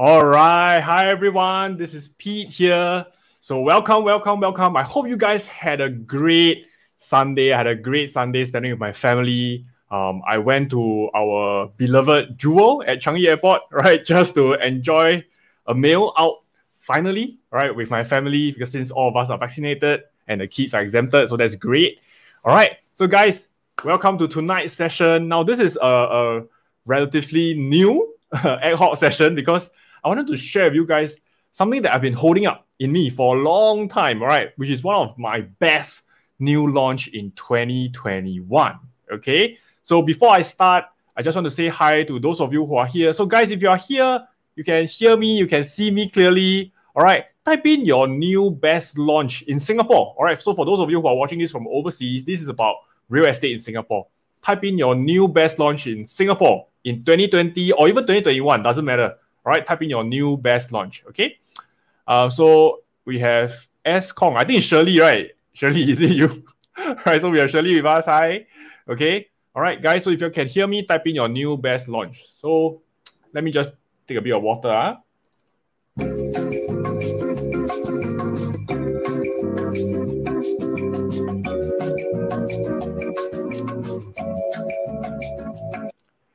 All right. Hi, everyone. This is Pete here. So, welcome, welcome, welcome. I hope you guys had a great Sunday. I had a great Sunday spending with my family. Um, I went to our beloved Jewel at Changi Airport, right, just to enjoy a meal out finally, right, with my family because since all of us are vaccinated and the kids are exempted, so that's great. All right. So, guys, welcome to tonight's session. Now, this is a, a relatively new ad hoc session because I wanted to share with you guys something that I've been holding up in me for a long time, right, which is one of my best new launch in 2021. Okay. So before I start, I just want to say hi to those of you who are here. So, guys, if you are here, you can hear me, you can see me clearly. All right. Type in your new best launch in Singapore. All right. So, for those of you who are watching this from overseas, this is about real estate in Singapore. Type in your new best launch in Singapore in 2020 or even 2021, doesn't matter. All right, type in your new best launch. Okay. Uh, so we have S Kong. I think it's Shirley, right? Shirley, is it you? All right, so we have Shirley with us. Hi. Okay. All right, guys. So if you can hear me, type in your new best launch. So let me just take a bit of water. Huh?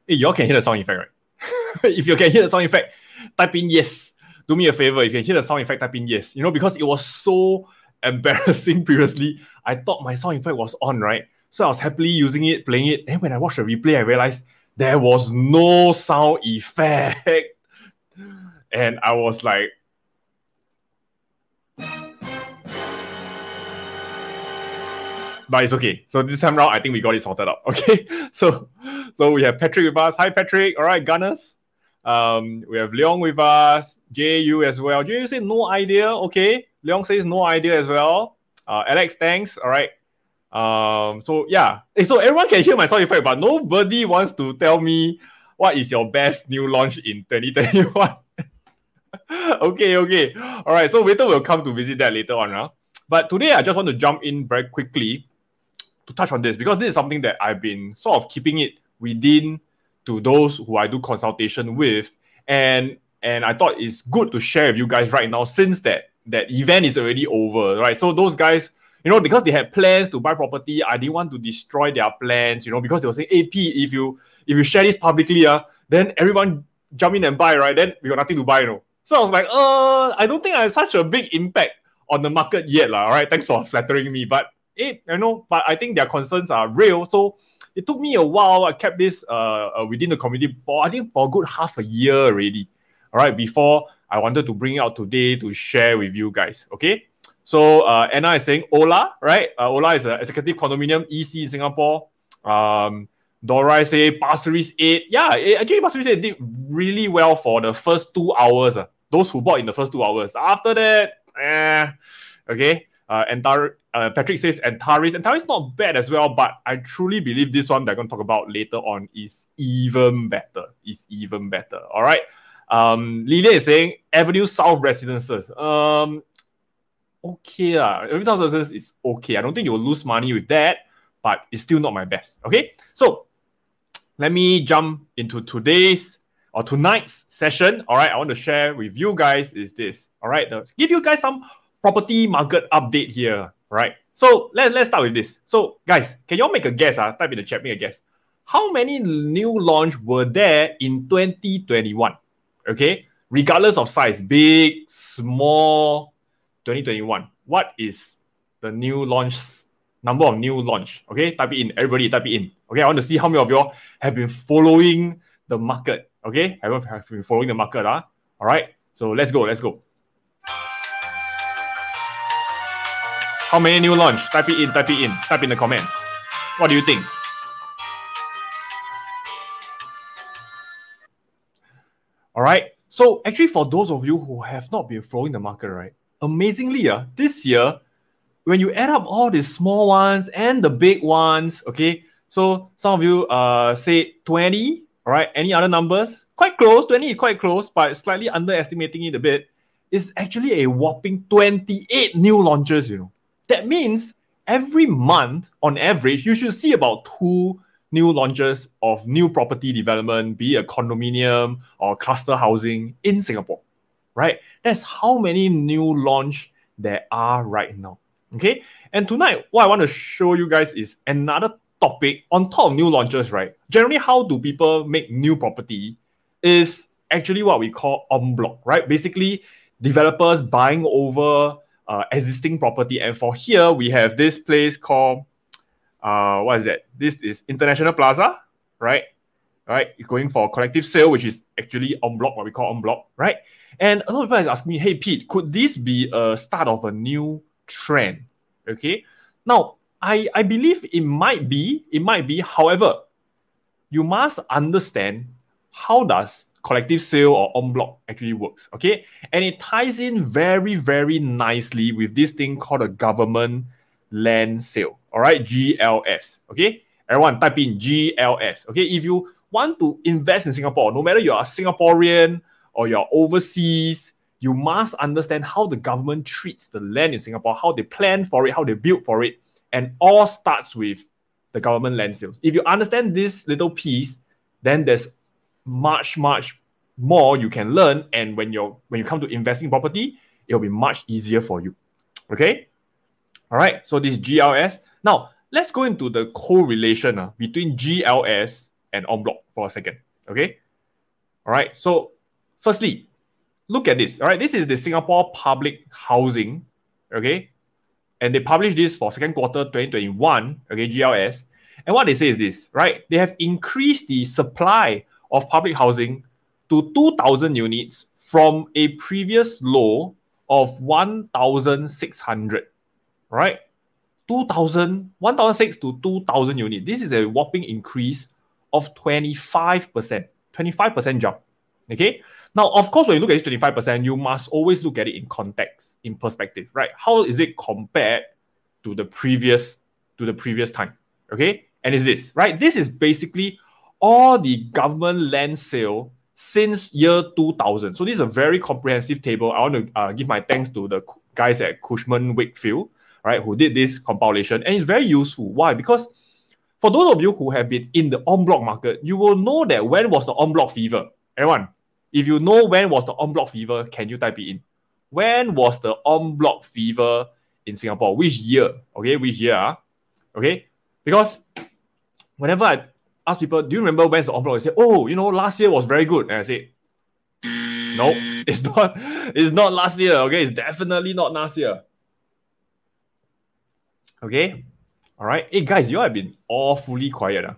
Hey, y'all can hear the sound effect, right? if you can hear the sound effect, type in yes. Do me a favor. If you can hear the sound effect, type in yes. You know, because it was so embarrassing previously. I thought my sound effect was on, right? So I was happily using it, playing it. And when I watched the replay, I realized there was no sound effect. And I was like, but it's okay. So this time around, I think we got it sorted out. Okay. So so we have Patrick with us. Hi, Patrick. All right, Gunners. Um, we have Leong with us. JU as well. JU said no idea. Okay. Leong says no idea as well. Uh, Alex, thanks. All right. Um, so yeah. So everyone can hear my sound effect, but nobody wants to tell me what is your best new launch in 2021. okay, okay. All right. So waiter will come to visit that later on. Huh? But today I just want to jump in very quickly to touch on this because this is something that I've been sort of keeping it within to those who I do consultation with. And and I thought it's good to share with you guys right now since that that event is already over, right? So those guys, you know, because they had plans to buy property, I didn't want to destroy their plans, you know, because they were saying, Pete, if you if you share this publicly, uh, then everyone jump in and buy, right? Then we got nothing to buy, you know. So I was like, uh, I don't think I have such a big impact on the market yet, lah. All right, thanks for flattering me. But it, you know, but I think their concerns are real. So it took me a while. I kept this uh, uh, within the community for I think for a good half a year already. All right, before I wanted to bring it out today to share with you guys. Okay, so uh, Anna is saying Ola, right? Uh, Ola is an executive condominium EC in Singapore. Um, Dora say Pasir Ris 8. Yeah, actually Pasir Ris 8 did really well for the first two hours. Uh, those who bought in the first two hours. After that, eh, okay. Uh, Antar- uh, Patrick says Antares. Antares not bad as well, but I truly believe this one that I'm going to talk about later on is even better. Is even better. All right. Um, Lilian is saying Avenue South Residences. Um, okay lah. Avenue South Residences is okay. I don't think you'll lose money with that, but it's still not my best. Okay. So let me jump into today's or tonight's session. All right. I want to share with you guys is this. All right. give you guys some property market update here, right? So let, let's start with this. So guys, can y'all make a guess? Uh? Type in the chat, make a guess. How many new launch were there in 2021? Okay, regardless of size, big, small, 2021. What is the new launch number of new launch? Okay, type it in. Everybody type it in. Okay, I want to see how many of y'all have been following the market. Okay, have, been following the market. Huh? All right, so let's go. Let's go. How many new launch? Type it in, type it in, type in the comments. What do you think? All right. So actually, for those of you who have not been following the market, right? Amazingly, uh, this year, when you add up all the small ones and the big ones, okay. So some of you uh say 20, all right. Any other numbers? Quite close. 20 is quite close, but slightly underestimating it a bit. It's actually a whopping 28 new launches, you know. That means every month, on average, you should see about two new launches of new property development, be it a condominium or cluster housing in Singapore, right? That's how many new launch there are right now. Okay. And tonight, what I want to show you guys is another topic on top of new launches, right? Generally, how do people make new property is actually what we call en bloc, right? Basically, developers buying over uh, existing property. And for here, we have this place called, uh, what is that? This is International Plaza, right? Right, going for a collective sale, which is actually en bloc, what we call en bloc, right? And a lot of people ask me, hey, Pete, could this be a start of a new trend? Okay. Now, I, I believe it might be, it might be. However, you must understand how does collective sale or en bloc actually works. Okay. And it ties in very, very nicely with this thing called a government land sale. All right. GLS. Okay. Everyone type in GLS. Okay. If you want to invest in Singapore, no matter you're a Singaporean or you're overseas, you must understand how the government treats the land in Singapore, how they plan for it, how they build for it, and all starts with the government land sales. If you understand this little piece, then there's much, much more you can learn. And when you're when you come to investing property, it'll be much easier for you. Okay. All right. So this GLS. Now let's go into the correlation uh, between GLS and en bloc for a second. Okay. All right. So firstly, look at this. All right. This is the Singapore Public Housing. Okay. And they published this for second quarter 2021. Okay. GLS. And what they say is this, right? They have increased the supply of public housing to 2,000 units from a previous low of 1,600, right? 2,000, 1,006 to 2,000 units. This is a whopping increase of 25%, 25% jump. Okay. Now, of course, when you look at this 25%, you must always look at it in context, in perspective, right? How is it compared to the previous to the previous time? Okay. And is this, right? This is basically all the government land sale since year 2000. So this is a very comprehensive table. I want to uh, give my thanks to the guys at Cushman Wakefield, right, who did this compilation. And it's very useful. Why? Because for those of you who have been in the en bloc market, you will know that when was the en bloc fever? Everyone, if you know when was the en bloc fever, can you type it in? When was the en bloc fever in Singapore? Which year? Okay, which year? Uh? Okay, because whenever I ask people, do you remember when's the en bloc? They say, oh, you know, last year was very good. And I say, no, it's not. It's not last year. Okay, it's definitely not last year. Okay, all right. Hey guys, you have been awfully quiet. Huh?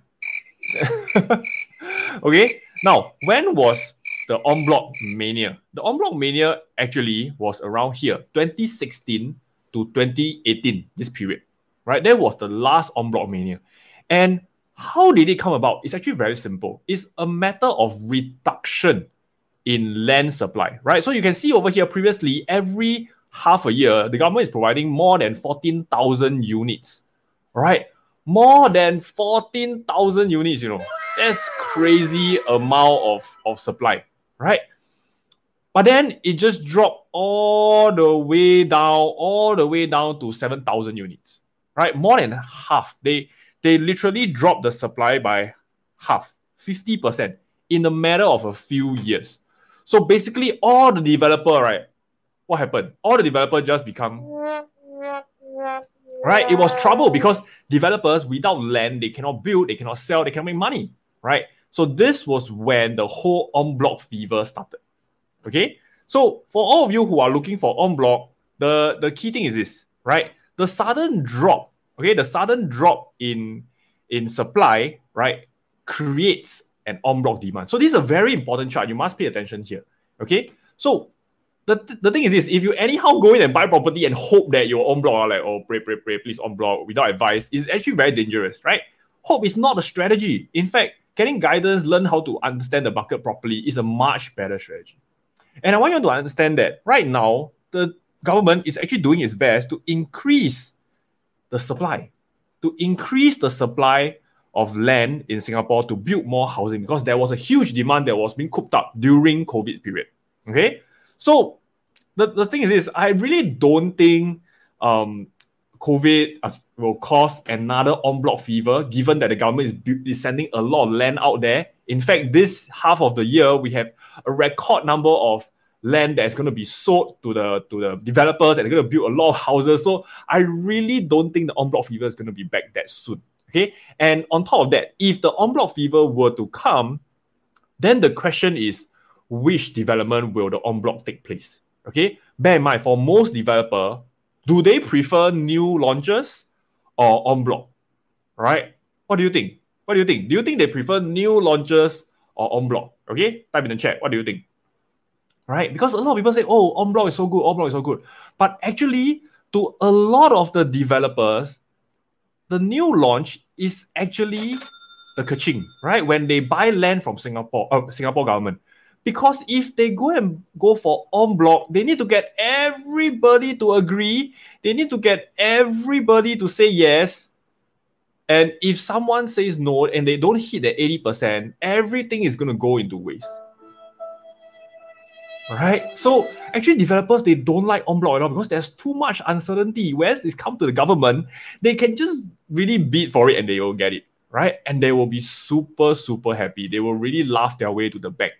Ah. okay, now when was the en bloc mania? The en bloc mania actually was around here, 2016 to 2018. This period, right? That was the last en bloc mania, and how did it come about? It's actually very simple. It's a matter of reduction in land supply, right? So you can see over here previously, every half a year, the government is providing more than 14,000 units, right? More than 14,000 units, you know. That's crazy amount of, of supply, right? But then it just dropped all the way down, all the way down to 7,000 units, right? More than half. They they literally dropped the supply by half, 50% in a matter of a few years. So basically, all the developer, right? What happened? All the developer just become right. It was trouble because developers without land, they cannot build, they cannot sell, they cannot make money, right? So this was when the whole en bloc fever started. Okay, so for all of you who are looking for en bloc, the the key thing is this, right? The sudden drop okay, the sudden drop in in supply, right, creates an en bloc demand. So this is a very important chart. You must pay attention here. Okay, so the, the thing is this: if you anyhow go in and buy property and hope that your en bloc are like, oh, pray, pray, pray, please en bloc without advice, is actually very dangerous, right? Hope is not a strategy. In fact, getting guidance, learn how to understand the market properly is a much better strategy. And I want you to understand that right now, the government is actually doing its best to increase the supply, to increase the supply of land in Singapore to build more housing because there was a huge demand that was being cooped up during COVID period. Okay, so the, the thing is this, I really don't think um COVID uh, will cause another en bloc fever, given that the government is, is sending a lot of land out there. In fact, this half of the year, we have a record number of land that's going to be sold to the to the developers and they're going to build a lot of houses. So I really don't think the en bloc fever is going to be back that soon. Okay. And on top of that, if the en bloc fever were to come, then the question is which development will the en bloc take place? Okay. Bear in mind, for most developer, do they prefer new launches or en bloc? Right? What do you think? What do you think? Do you think they prefer new launches or en bloc? Okay, type in the chat. What do you think? Right? Because a lot of people say, oh, en bloc is so good, en bloc is so good. But actually, to a lot of the developers, the new launch is actually the kaching, right? When they buy land from Singapore, uh, Singapore government. Because if they go and go for en bloc, they need to get everybody to agree. They need to get everybody to say yes. And if someone says no and they don't hit the 80%, everything is going to go into waste. Right? So actually developers, they don't like en bloc at all because there's too much uncertainty. Whereas it's come to the government, they can just really bid for it and they will get it. Right? And they will be super, super happy. They will really laugh their way to the bank.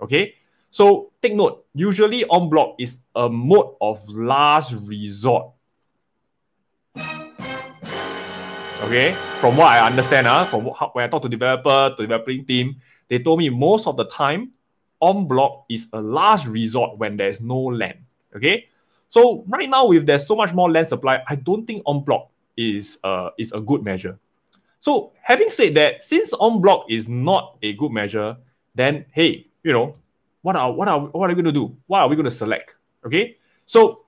Okay? So take note, usually en bloc is a mode of last resort. Okay, from what I understand, uh, from how, when I talk to developer, to developing team, they told me most of the time, en bloc is a last resort when there's no land. Okay, so right now, if there's so much more land supply, I don't think en bloc is uh, is a good measure. So having said that, since en bloc is not a good measure, then hey, you know, what are what are what are we going to do? What are we going to select? Okay, so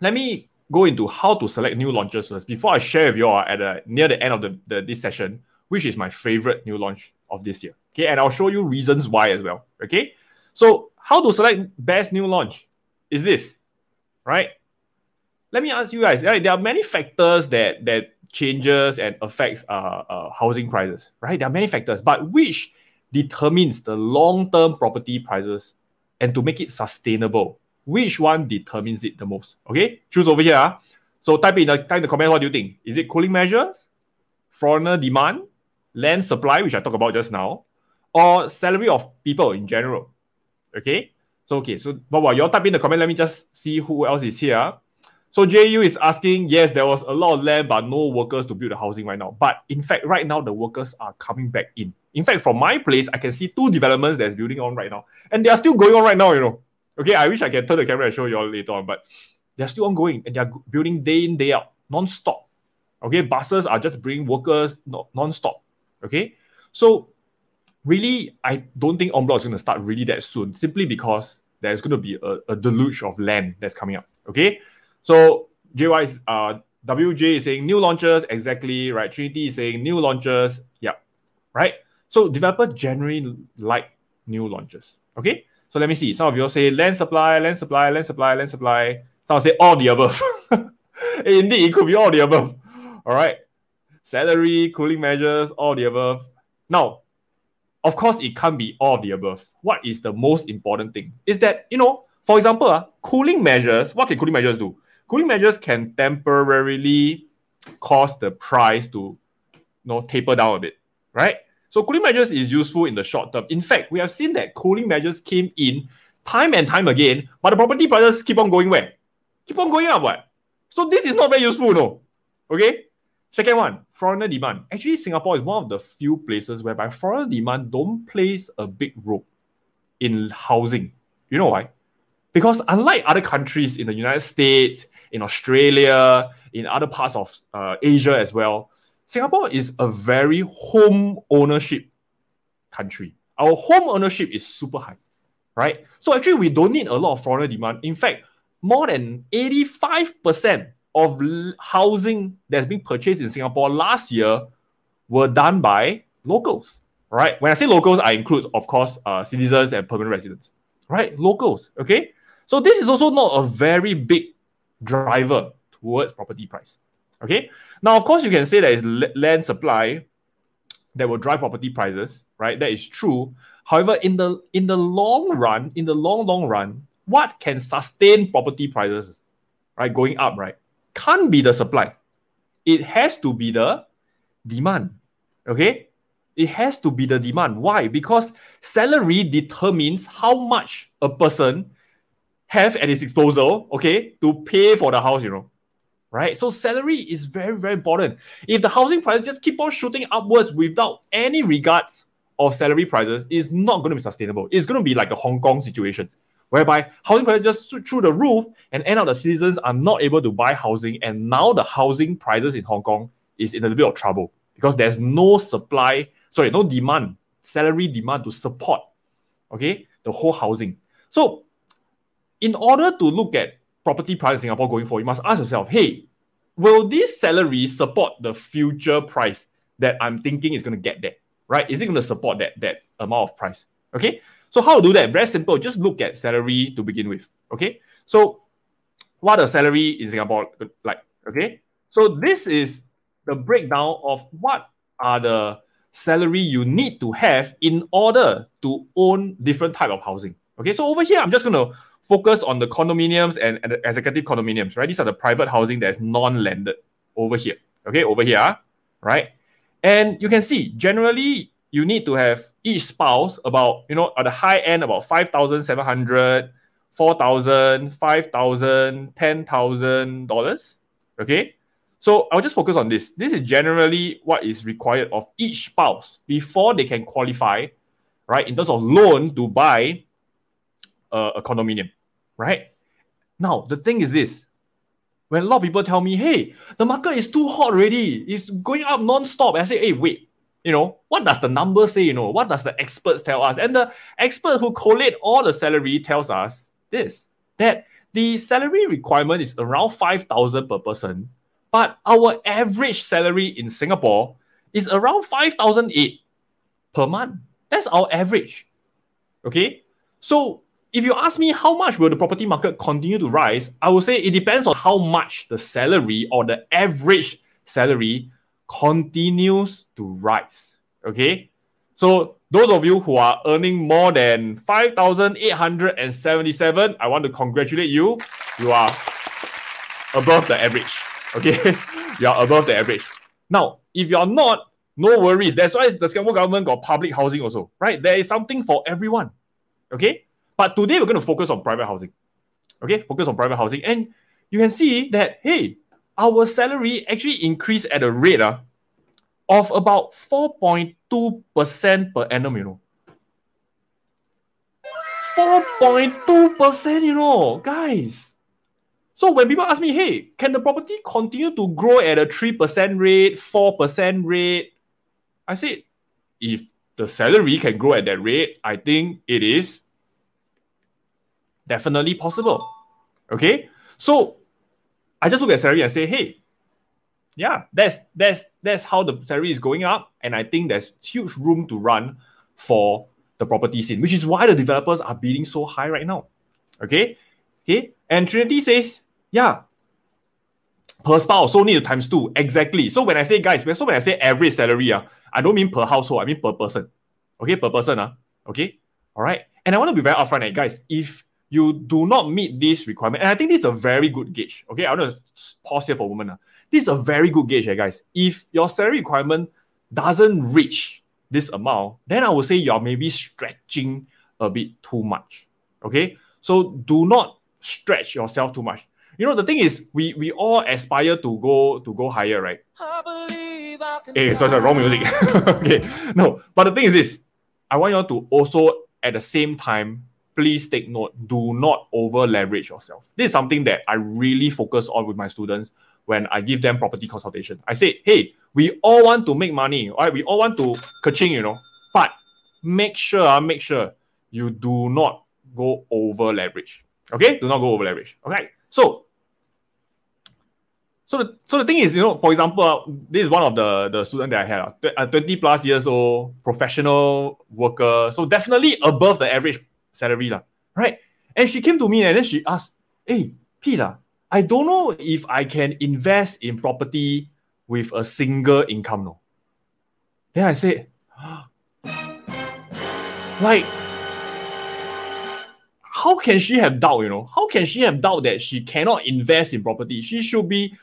let me go into how to select new launches first before I share with you all at the, near the end of the, the this session, which is my favorite new launch of this year. Okay, and I'll show you reasons why as well. Okay, so how to select best new launch is this, right? Let me ask you guys. Right, there are many factors that that changes and affects uh, uh housing prices. Right, there are many factors, but which determines the long-term property prices and to make it sustainable which one determines it the most? Okay, choose over here. Uh. So type in the type in the comment. What do you think? Is it cooling measures, foreigner demand, land supply, which I talked about just now, or salary of people in general? Okay. So okay. So but while you're typing the comment, let me just see who else is here. So JU is asking, yes, there was a lot of land, but no workers to build the housing right now. But in fact, right now the workers are coming back in. In fact, from my place, I can see two developments that's building on right now, and they are still going on right now. You know. Okay, I wish I can turn the camera and show you all later on, but they're still ongoing and they're building day in, day out, non-stop. Okay, buses are just bringing workers non-stop. Okay, so really, I don't think en bloc is going to start really that soon, simply because there's going to be a, a deluge of land that's coming up. Okay, so JY is, uh, WJ is saying new launches, exactly right. Trinity is saying new launches, yeah, right. So developers generally like new launches. Okay, so let me see. Some of you say land supply, land supply, land supply, land supply. Some say all the above. Indeed, it could be all the above. All right. Salary, cooling measures, all the above. Now, of course, it can't be all of the above. What is the most important thing? Is that, you know, for example, uh, cooling measures, what can cooling measures do? Cooling measures can temporarily cause the price to you know, taper down a bit, right? So cooling measures is useful in the short term. In fact, we have seen that cooling measures came in time and time again, but the property prices keep on going where? Keep on going up, what? So this is not very useful, no? Okay? Second one, foreigner demand. Actually, Singapore is one of the few places whereby foreigner demand don't plays a big role in housing. You know why? Because unlike other countries in the United States, in Australia, in other parts of uh, Asia as well, Singapore is a very home ownership country. Our home ownership is super high, right? So actually, we don't need a lot of foreign demand. In fact, more than 85% of housing that's being purchased in Singapore last year were done by locals, right? When I say locals, I include, of course, uh, citizens and permanent residents, right? Locals, okay? So this is also not a very big driver towards property price, okay? Now, of course, you can say that it's land supply that will drive property prices, right? That is true. However, in the in the long run, in the long long run, what can sustain property prices, right, going up, right? Can't be the supply. It has to be the demand. Okay? It has to be the demand. Why? Because salary determines how much a person have at his disposal, okay, to pay for the house, you know. Right? So salary is very, very important. If the housing prices just keep on shooting upwards without any regards of salary prices, it's not going to be sustainable. It's going to be like a Hong Kong situation whereby housing prices just through the roof and end up the citizens are not able to buy housing. And now the housing prices in Hong Kong is in a little bit of trouble because there's no supply, sorry, no demand, salary demand to support, okay, the whole housing. So in order to look at property price in Singapore going forward, you must ask yourself, hey, will this salary support the future price that I'm thinking is going to get there? Right? Is it going to support that, that amount of price? Okay. So how to do that? Very simple. Just look at salary to begin with. Okay. So what the salary in Singapore like? Okay. So this is the breakdown of what are the salary you need to have in order to own different type of housing. Okay. So over here, I'm just to focus on the condominiums and, and the executive condominiums, right? These are the private housing that is non-landed over here. Okay, over here, right? And you can see generally you need to have each spouse about, you know, at the high end about 5,700, 4,000, 5,000, 10,000 dollars. Okay. So I'll just focus on this. This is generally what is required of each spouse before they can qualify, right, in terms of loan to buy a, a condominium right? Now, the thing is this when a lot of people tell me, hey, the market is too hot already, it's going up non-stop. I say, hey, wait, you know, what does the number say? You know, what does the experts tell us? And the expert who collate all the salary tells us this that the salary requirement is around 5,000 per person, but our average salary in Singapore is around 5,008 per month. That's our average. Okay. So if you ask me how much will the property market continue to rise, I would say it depends on how much the salary or the average salary continues to rise. Okay. So those of you who are earning more than 5,877, I want to congratulate you. You are above the average. Okay. you are above the average. Now, if you're not, no worries. That's why the Singapore government got public housing also, right? There is something for everyone. Okay. But today we're going to focus on private housing. Okay, focus on private housing. And you can see that, hey, our salary actually increased at a rate uh, of about 4.2% per annum, you know. 4.2%, you know, guys. So when people ask me, hey, can the property continue to grow at a 3% rate, 4% rate? I said, if the salary can grow at that rate, I think it is definitely possible. Okay, so I just look at salary and say, hey, yeah, that's that's that's how the salary is going up, and I think there's huge room to run for the property scene, which is why the developers are bidding so high right now. Okay, okay, and Trinity says, yeah, per spouse, so need to times two exactly. So when I say guys, so when I say average salary, uh, I don't mean per household, I mean per person. Okay, per person, uh, okay, all right. And I want to be very upfront, eh, guys. If you do not meet this requirement, and I think this is a very good gauge. Okay, I want to pause here for a moment. Uh. This is a very good gauge, eh, guys. If your salary requirement doesn't reach this amount, then I would say you're maybe stretching a bit too much. Okay, so do not stretch yourself too much. You know, the thing is, we we all aspire to go to go higher, right? Hey, sorry, sorry, wrong music. okay, no, but the thing is this: I want you to also at the same time please take note do not over leverage yourself. This is something that I really focus on with my students when I give them property consultation. I say, hey, we all want to make money, right? We all want to kaching, you know, but make sure, uh, make sure you do not go over leverage. Okay, do not go over leverage. Okay, so so the, so the thing is, you know, for example, uh, this is one of the the student that I had, uh, uh 20 plus years old, professional worker, so definitely above the average salary, lah, right? And she came to me and then she asked, Hey, Peter, ah, I don't know if I can invest in property with a single income. No. Then I said, like, how can she have doubt? You know, how can she have doubt that she cannot invest in property? She should be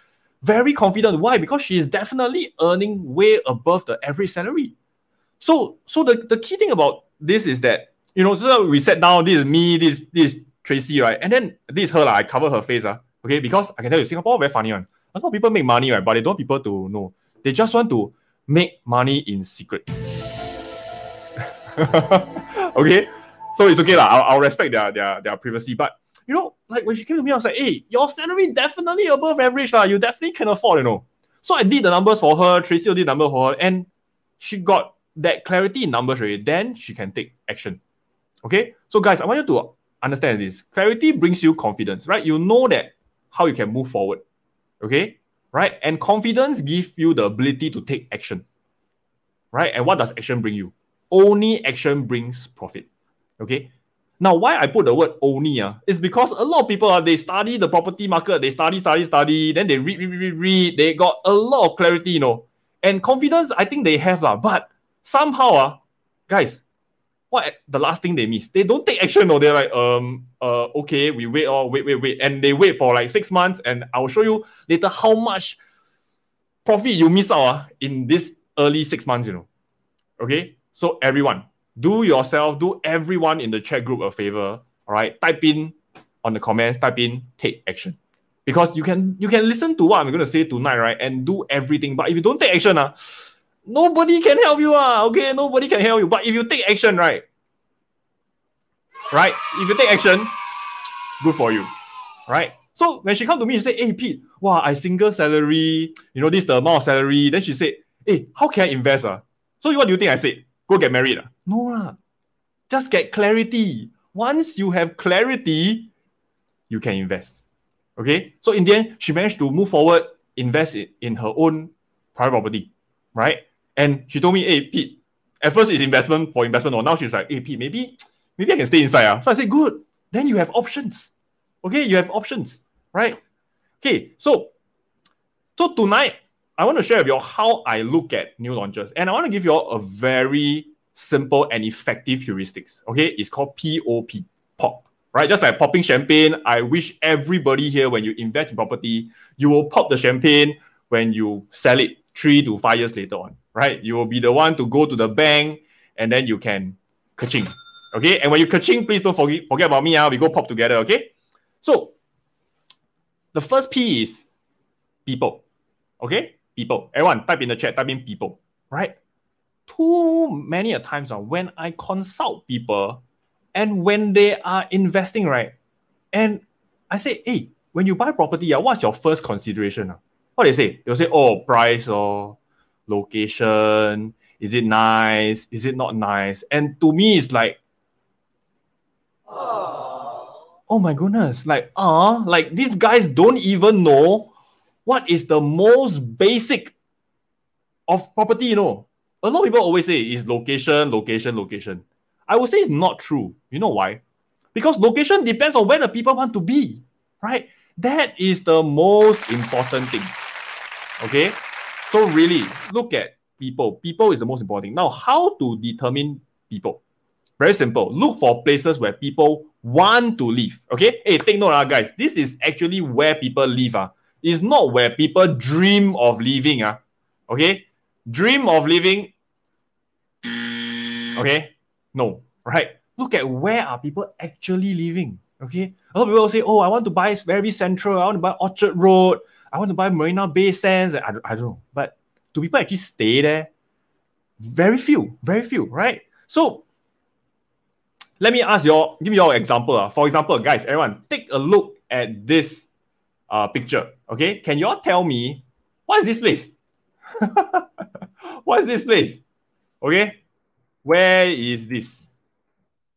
very confident. Why? Because she is definitely earning way above the average salary. So, so the, the key thing about this is that you know, so we sat down. This is me. This this Tracy, right? And then this is her. Like, I cover her face. Uh, okay, because I can tell you, Singapore very funny one. A lot of people make money, right? But they don't want people to know. They just want to make money in secret. okay, so it's okay lah. I'll, I'll respect their their their privacy, but you know, like when she came to me, I was like, hey, your salary definitely above average, lah. You definitely can afford, you know. So I did the numbers for her, Tracy did the number for her, and she got that clarity in numbers already. Then she can take action. Okay, so guys, I want you to understand this. Clarity brings you confidence, right? You know that how you can move forward. Okay, right? And confidence gives you the ability to take action. Right? And what does action bring you? Only action brings profit. Okay. Now, why I put the word only uh, is because a lot of people uh, they study the property market, they study, study, study, then they read, read, read, read, they got a lot of clarity, you know. And confidence, I think they have, uh, but somehow, uh, guys, what the last thing they miss? They don't take action, or they're like, um, uh, okay, we wait, or oh, wait, wait, wait, and they wait for like six months, and I'll show you later how much profit you miss out uh, in this early six months, you know. Okay, so everyone, do yourself, do everyone in the chat group a favor. All right, type in on the comments, type in take action. Because you can you can listen to what I'm gonna say tonight, right? And do everything. But if you don't take action, uh, nobody can help you, uh, okay? Nobody can help you. But if you take action, right? Right? If you take action, good for you. Right? So when she come to me and say, Hey Pete, wow, I single salary, you know, this the amount of salary. Then she said, Hey, how can I invest? Uh? So what do you think I said? Go get married. Uh? No, lah. Just get clarity. Once you have clarity, you can invest. Okay. So in the end, she managed to move forward, invest in, in her own private property. Right. And she told me, hey, Pete, at first it's investment for investment, or now she's like, hey, Pete, maybe, maybe I can stay inside. Uh. So I said, good. Then you have options. Okay, you have options, right? Okay, so so tonight I want to share with you how I look at new launches, and I want to give you all a very simple and effective heuristics. Okay, it's called POP, pop, right? Just like popping champagne. I wish everybody here, when you invest in property, you will pop the champagne when you sell it three to five years later on, right? You will be the one to go to the bank and then you can kaching. Okay, and when you kaching, please don't forget, forget about me. Uh, we go pop together, okay? So the first P is people. Okay? People. Everyone type in the chat, type in people. Right? Too many a times uh, when I consult people and when they are investing, right? And I say, hey, when you buy property, uh, what's your first consideration? Uh? What do they say? They'll say, oh, price or location. Is it nice? Is it not nice? And to me, it's like, oh, oh my goodness, like, ah, uh, like these guys don't even know what is the most basic of property, you know. A lot of people always say is location, location, location. I would say it's not true. You know why? Because location depends on where the people want to be, right? That is the most important thing. Okay? So really, look at people. People is the most important. Now, how to determine people? Very simple. Look for places where people want to live. Okay? Hey, take note, uh, guys. This is actually where people live. Uh. It's not where people dream of living. Uh. Okay? Dream of living. Okay? No. Right? Look at where are people actually living. Okay? A lot of people say, oh, I want to buy very central. I want to buy Orchard Road. I want to buy Marina Bay Sands. I, I don't know. But do people actually stay there? Very few. Very few, right? So let me ask you all, give me your example. Uh. For example, guys, everyone, take a look at this uh, picture. Okay, can you all tell me what is this place? what is this place? Okay, where is this?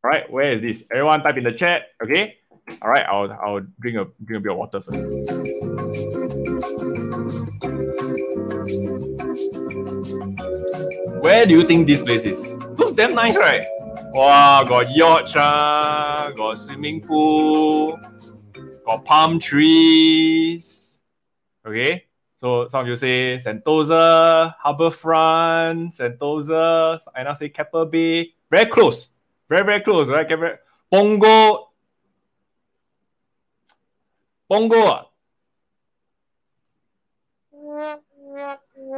All right, where is this? Everyone type in the chat. Okay, all right, I'll I'll drink a drink a bit of water first. Where do you think this place is? Looks damn nice, right? Wow, got yacht, uh, got swimming pool, got palm trees. Okay, so some of you say Sentosa, Harbourfront, Sentosa, I now say Keppel Bay. Very close, very very close, right? Pongo, Punggol.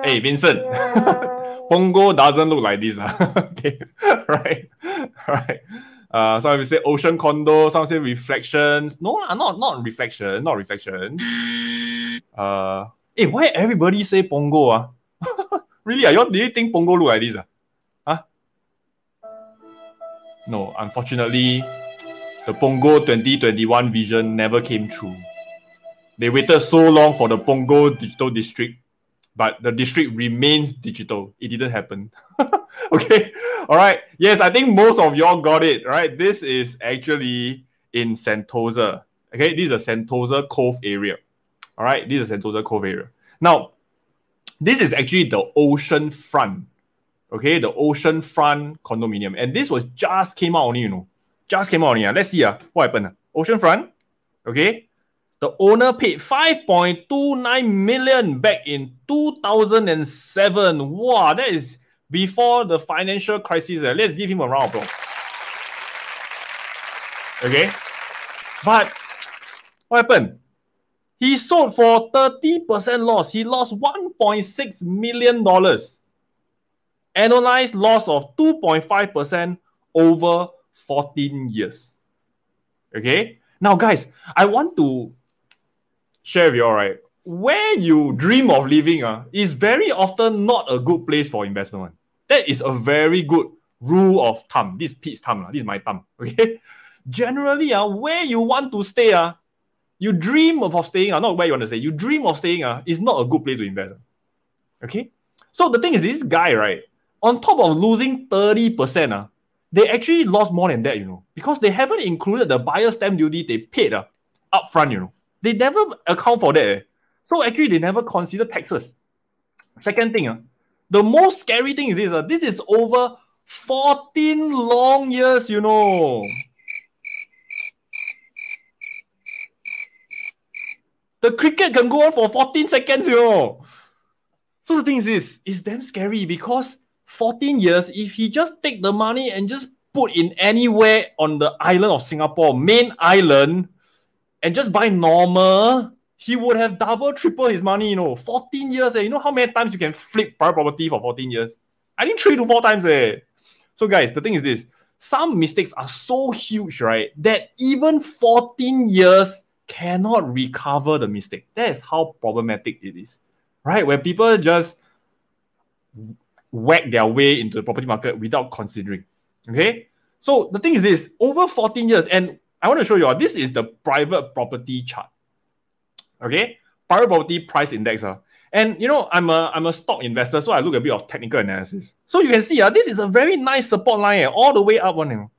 Hey, Vincent. Punggol doesn't look like this. Uh. okay, right, right. Uh, some people say ocean condo, some say reflections. No, not not reflection, not reflection. Uh, hey, why everybody say Punggol? Uh? really? Uh, you do you think Punggol look like this? Uh? Huh? No, unfortunately, the Punggol 2021 vision never came true. They waited so long for the Punggol digital district but the district remains digital. It didn't happen. okay. All right. Yes, I think most of y'all got it. Right. This is actually in Sentosa. Okay. This is a Sentosa Cove area. All right. This is Sentosa Cove area. Now, this is actually the ocean front. Okay. The ocean front condominium. And this was just came out only, you know. Just came out only. Uh. Let's see uh, what happened. Uh. Ocean front. Okay. The owner paid 5.29 million back in 2007. Wow, that is before the financial crisis. Eh? Let's give him a round of applause. Okay. But what happened? He sold for 30% loss. He lost $1.6 million. Annualized loss of 2.5% over 14 years. Okay. Now, guys, I want to share with you all right. Where you dream of living uh, is very often not a good place for investment. One. That is a very good rule of thumb. This is Pete's thumb. Uh, this is my thumb. Okay. Generally, uh, where you want to stay, uh, you dream of, staying, uh, not where you want to stay, you dream of staying uh, is not a good place to invest. Okay. So the thing is, this guy, right, on top of losing 30%, uh, they actually lost more than that, you know, because they haven't included the buyer stamp duty they paid uh, upfront, you know. They never account for that. Eh? So actually, they never consider taxes. Second thing, uh, the most scary thing is this. Uh, this is over 14 long years, you know. The cricket can go on for 14 seconds, you know. So the thing is this, it's damn scary because 14 years, if he just take the money and just put in anywhere on the island of Singapore, main island, and just buy normal, he would have double, triple his money, you know. 14 years, eh? You know how many times you can flip private property for 14 years? I think three to four times, eh? So, guys, the thing is this some mistakes are so huge, right, that even 14 years cannot recover the mistake. That is how problematic it is, right? When people just whack their way into the property market without considering. Okay. So the thing is this over 14 years, and I want to show you all. This is the private property chart. Okay, private property price index. Uh. And you know, I'm a I'm a stock investor, so I look a bit of technical analysis. So you can see, uh, this is a very nice support line uh, all the way up one. Know.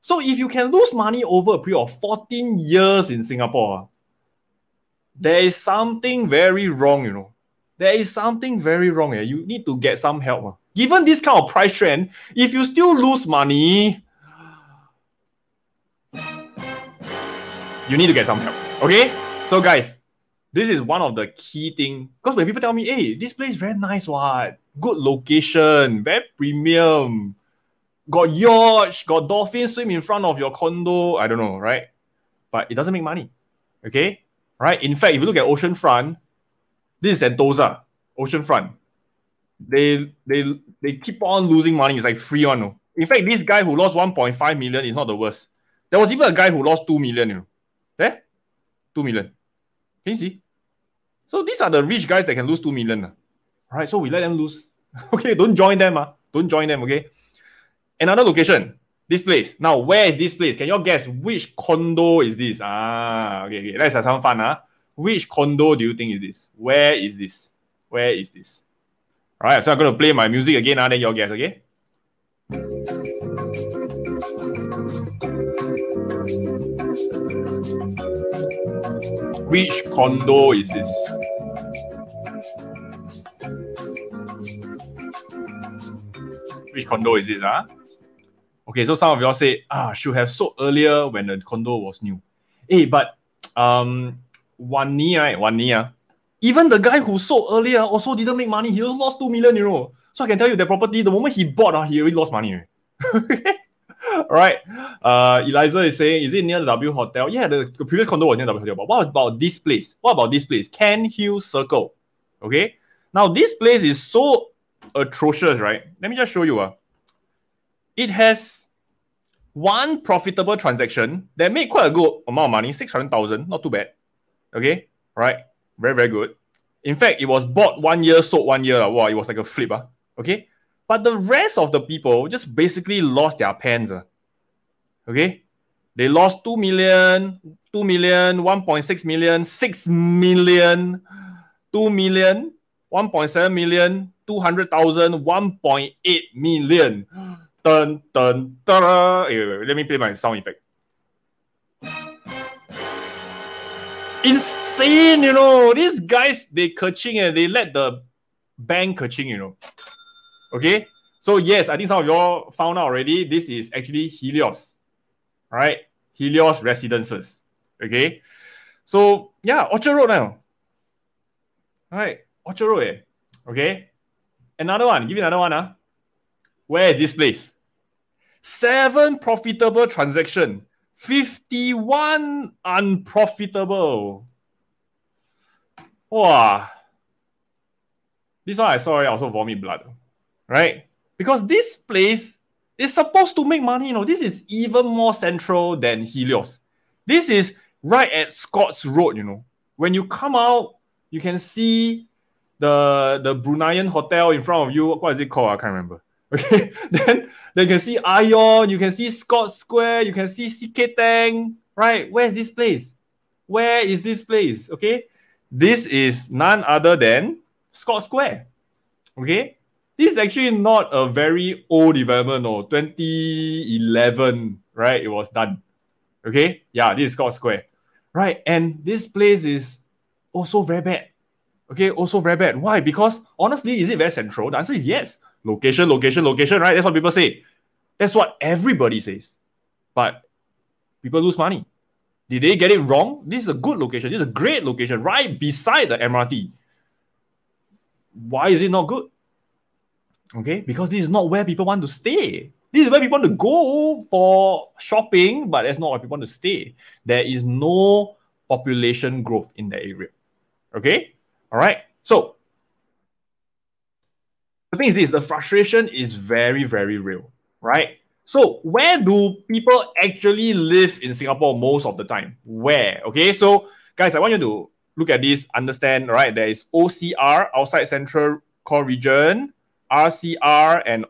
So if you can lose money over a period of 14 years in Singapore, uh, there is something very wrong, you know. There is something very wrong. Uh. You need to get some help. Uh. Given this kind of price trend, if you still lose money, you need to get some help. Okay? So guys, this is one of the key thing. Because when people tell me, hey, this place very nice, what? Good location, very premium. Got yacht, got dolphins swim in front of your condo. I don't know, right? But it doesn't make money. Okay? Right? In fact, if you look at oceanfront, this is Sentosa, oceanfront. They they they keep on losing money. It's like free one. No? In fact, this guy who lost 1.5 million is not the worst. There was even a guy who lost 2 million, you know. There? 2 million. Can you see? So these are the rich guys that can lose 2 million. Uh. Right? So we let them lose. okay, don't join them. Uh. Don't join them, okay? Another location. This place. Now, where is this place? Can you guess which condo is this? Ah, okay, okay. Let's have some fun. Huh? Which condo do you think is this? Where is this? Where is this? All right, so I'm going to play my music again. Uh, then you all guess, okay? Which condo is this? Which condo is this? Huh? Okay, so some of y'all say, ah, should have sold earlier when the condo was new. Hey, but um, one year, right? Wan Ni, uh, even the guy who sold earlier also didn't make money. He also lost 2 million, know. So I can tell you that property, the moment he bought, uh, he already lost money. Right? All right. Uh, Eliza is saying, is it near the W Hotel? Yeah, the, the previous condo was near the W Hotel. But what about this place? What about this place? Cairnhill Circle. Okay. Now, this place is so atrocious, right? Let me just show you. Uh. It has one profitable transaction that made quite a good amount of money, 600,000. Not too bad. Okay. All right. Very, very good. In fact, it was bought one year, sold one year. Wow, it was like a flip. Uh. Okay. But the rest of the people just basically lost their pens. Uh. Okay? They lost 2 million, 2 million, 1.6 million, 6 million, 2 million, 1.7 million, 200,000, 1.8 million. Dun, dun, dun. Wait, wait, wait, let me play my sound effect. Insane, you know. These guys, they kaching and they let the bank kaching, you know. Okay, so yes, I think some of y'all found out already. This is actually Helios, right? Helios Residences. Okay, so yeah, Orchard Road now. All right, Orchard Road. Eh? Okay, another one. Give you another one. Huh? Where is this place? Seven profitable transaction, fifty-one unprofitable. Wow. This one I saw. I also vomit blood right? Because this place is supposed to make money. You know, this is even more central than Helios. This is right at Scotts Road. You know, when you come out, you can see the the Bruneian hotel in front of you. What is it called? I can't remember. Okay, then then you can see Ion, you can see Scotts Square, you can see CK Tang. Right, where's this place? Where is this place? Okay, this is none other than Scotts Square. Okay, this is actually not a very old development, no. 2011, right? It was done. Okay, yeah, this is Scotts Square, right? And this place is also very bad. Okay, also very bad. Why? Because honestly, is it very central? The answer is yes. Location, location, location, right? That's what people say. That's what everybody says. But people lose money. Did they get it wrong? This is a good location. This is a great location right beside the MRT. Why is it not good? Okay, because this is not where people want to stay. This is where people want to go for shopping, but that's not where people want to stay. There is no population growth in the area. Okay, all right. So the thing is this: the frustration is very, very real, right? So where do people actually live in Singapore most of the time? Where? Okay, so guys, I want you to look at this, understand, right? There is OCR outside Central Core Region. RCR, and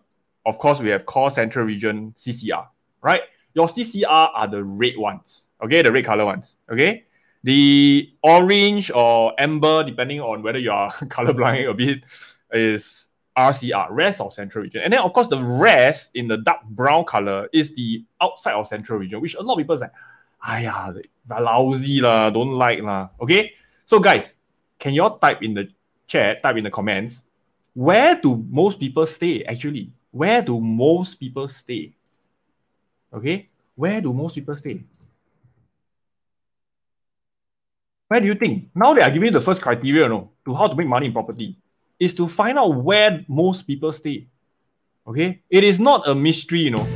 of course, we have Core Central Region CCR, right? Your CCR are the red ones, okay? The red color ones, okay? The orange or amber, depending on whether you are colorblind a bit, is RCR, rest of Central Region. And then, of course, the rest in the dark brown color is the outside of Central Region, which a lot of people say, Aya, lousy la, don't like la. Okay? So, guys, can you all type in the chat, type in the comments, where do most people stay actually? Where do most people stay? Okay, where do most people stay? Where do you think? Now they are giving you the first criteria, you know, to how to make money in property, is to find out where most people stay. Okay, it is not a mystery, you know.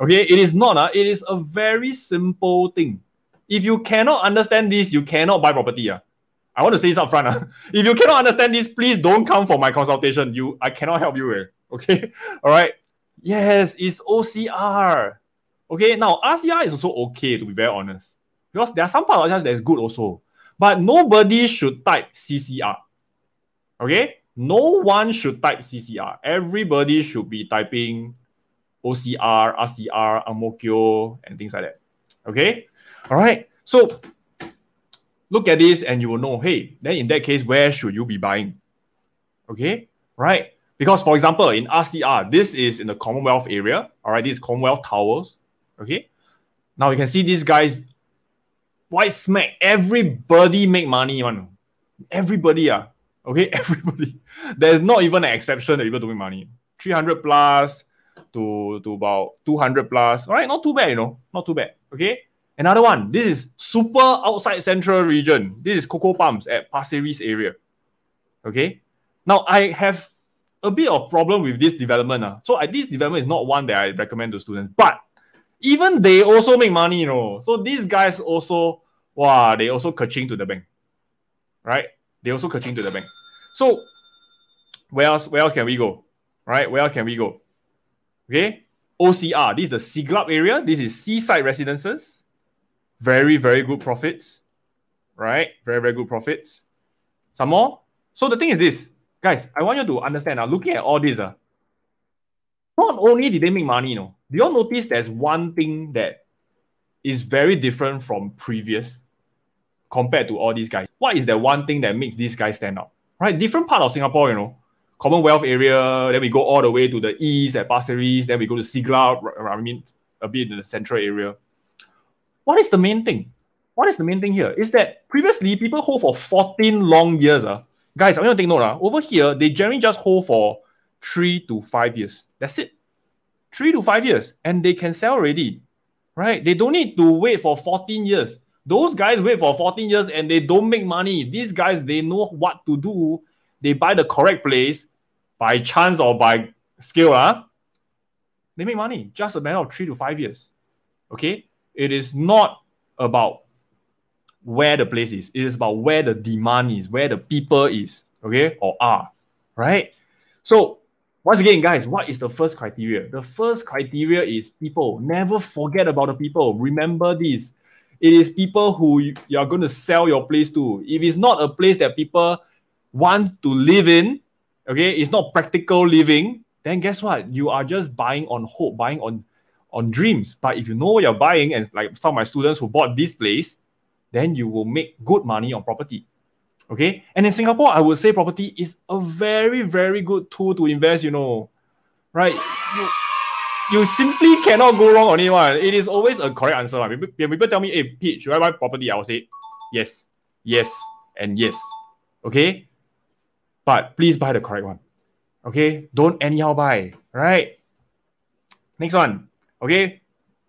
Okay, it is not. Uh, it is a very simple thing. If you cannot understand this, you cannot buy property. Uh. I want to say this up front. Uh. If you cannot understand this, please don't come for my consultation. You, I cannot help you. Eh? Okay. All right. Yes, it's OCR. Okay. Now RCR is also okay to be very honest, because there are some parts of that is good also, but nobody should type CCR. Okay. No one should type CCR. Everybody should be typing OCR, RCR, Ang Mo Kio, and things like that. Okay. All right. So look at this and you will know, hey, then in that case, where should you be buying? Okay, right? Because for example, in RCR, this is in the Commonwealth area. All right, this is Commonwealth Towers. Okay. Now you can see these guys white smack. Everybody make money, man. Everybody, ah. Okay, everybody. There's not even an exception that people doing money. 300 plus to, to about 200 plus. All right, not too bad, you know. Not too bad. Okay. Another one, this is super outside central region. This is Coco Palms at Pasir Ris area. Okay. Now I have a bit of problem with this development. Uh. So uh, this development is not one that I recommend to students. But even they also make money, you know. So these guys also, wow, they also catching to the bank. Right? They also catching to the bank. So where else where else can we go? Right? Where else can we go? Okay. OCR. This is the Siglap area. This is seaside residences. Very, very good profits. Right? Very, very good profits. Some more. So the thing is this, guys, I want you to understand now, looking at all this, uh, not only did they make money, you know, do you all notice there's one thing that is very different from previous compared to all these guys? What is the one thing that makes these guys stand out? Right? Different part of Singapore, you know, Commonwealth area, then we go all the way to the east at Pasir Ris, then we go to Siglap, I mean, a bit in the central area. What is the main thing? What is the main thing here? Is that previously people hold for 14 long years. Uh. Guys, I want to take note. Uh. Over here, they generally just hold for three to five years. That's it. Three to five years. And they can sell already. Right? They don't need to wait for 14 years. Those guys wait for 14 years and they don't make money. These guys, they know what to do. They buy the correct place by chance or by skill, uh, they make money. Just a matter of three to five years. Okay? It is not about where the place is. It is about where the demand is, where the people is, okay, or are, right? So once again, guys, what is the first criteria? The first criteria is people. Never forget about the people. Remember this. It is people who you are going to sell your place to. If it's not a place that people want to live in, okay, it's not practical living, then guess what? You are just buying on hope, buying on on dreams. But if you know what you're buying, and like some of my students who bought this place, then you will make good money on property. Okay. And in Singapore, I would say property is a very, very good tool to invest, you know. Right? You, you simply cannot go wrong on it. It is always a correct answer. When people, people tell me, hey, Pete, should I buy property? I will say yes, yes, and yes. Okay? but please buy the correct one. Okay, don't anyhow buy. Right. Next one. Okay.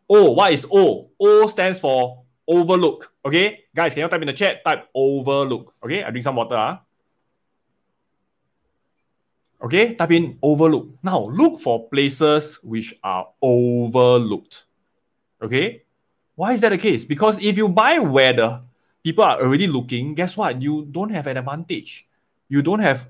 O. What is O? O stands for overlook. Okay, guys, can you type in the chat? Type overlook. Okay, I drink some water. Huh? Okay, type in overlook. Now look for places which are overlooked. Okay, why is that the case? Because if you buy where the people are already looking, guess what? You don't have an advantage you don't have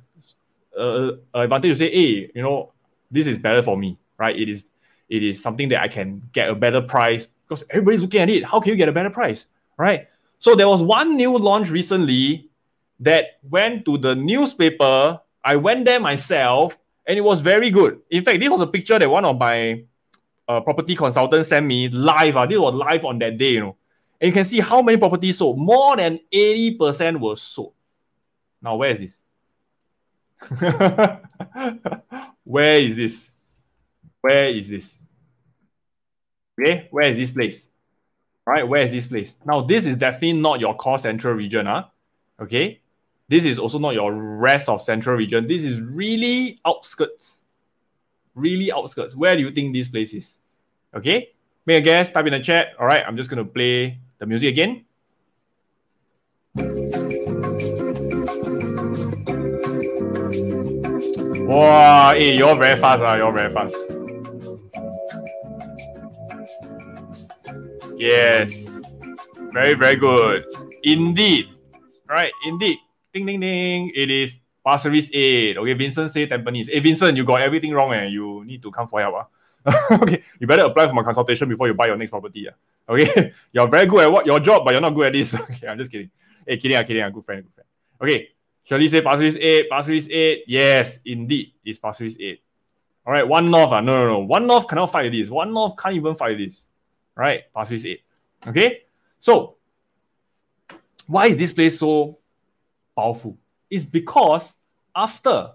uh, advantage to say, hey, you know, this is better for me, right? It is it is something that I can get a better price because everybody's looking at it. How can you get a better price, right? So there was one new launch recently that went to the newspaper. I went there myself, and it was very good. In fact, this was a picture that one of my uh, property consultants sent me live. Uh, this was live on that day, you know. And you can see how many properties sold. More than 80% were sold. Now, where is this? Where is this? Where is this? Okay, where is this place? Right, where is this place? Now, this is definitely not your core central region, huh? Okay, this is also not your rest of central region. This is really outskirts. Really outskirts. Where do you think this place is? Okay, make a guess, type in the chat. All right, I'm just going to play the music again. Wow, hey, you're very fast, uh, you're very fast. Yes. Very, very good. Indeed. Right, indeed. Ding ding ding. It is Pasir Ris 8. Okay, Vincent say Tampines. Hey Vincent, you got everything wrong and eh? you need to come for help. Uh. okay, you better apply for my consultation before you buy your next property. Uh. Okay, you're very good at what your job, but you're not good at this. Okay, I'm just kidding. Hey, kidding, I'm kidding. I'm good friend, good friend. Okay, Shirley say Pasir Ris 8, Pasir Ris 8. Yes, indeed, it's Pasir Ris 8. All right, One North. Uh, no, no, no. One North cannot fight this. One North can't even fight this. Right, Pasir Ris 8. Okay, so why is this place so powerful? It's because after,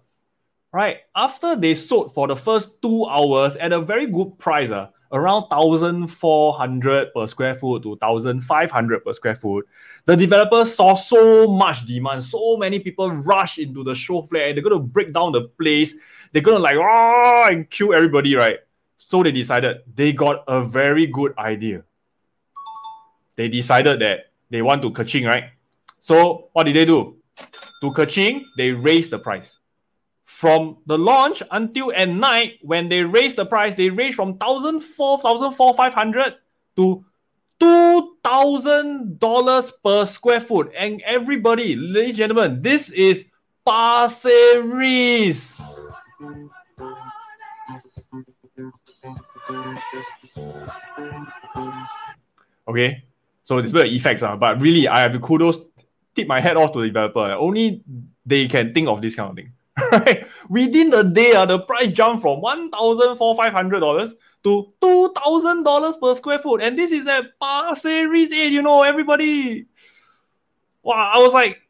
right, after they sold for the first two hours at a very good price, uh, around 1,400 per square foot to 1,500 per square foot, the developers saw so much demand, so many people rush into the show floor and they're going to break down the place. They're going to like, oh, and kill everybody, right? So they decided they got a very good idea. They decided that they want to kaching, right? So what did they do? To kaching, they raised the price. from the launch until at night when they raised the price, they raised from 1,400, 1,500 to $2,000 per square foot. And everybody, ladies and gentlemen, this is Pasir Ris. Okay, so there's a effects, uh, but really, I have to kudos, tip my hat off to the developer. Only they can think of this kind of thing. right? Within the day, uh, the price jumped from $1,500 to $2,000 per square foot. And this is at Pasir Ris 8, you know, everybody. Wow, I was like,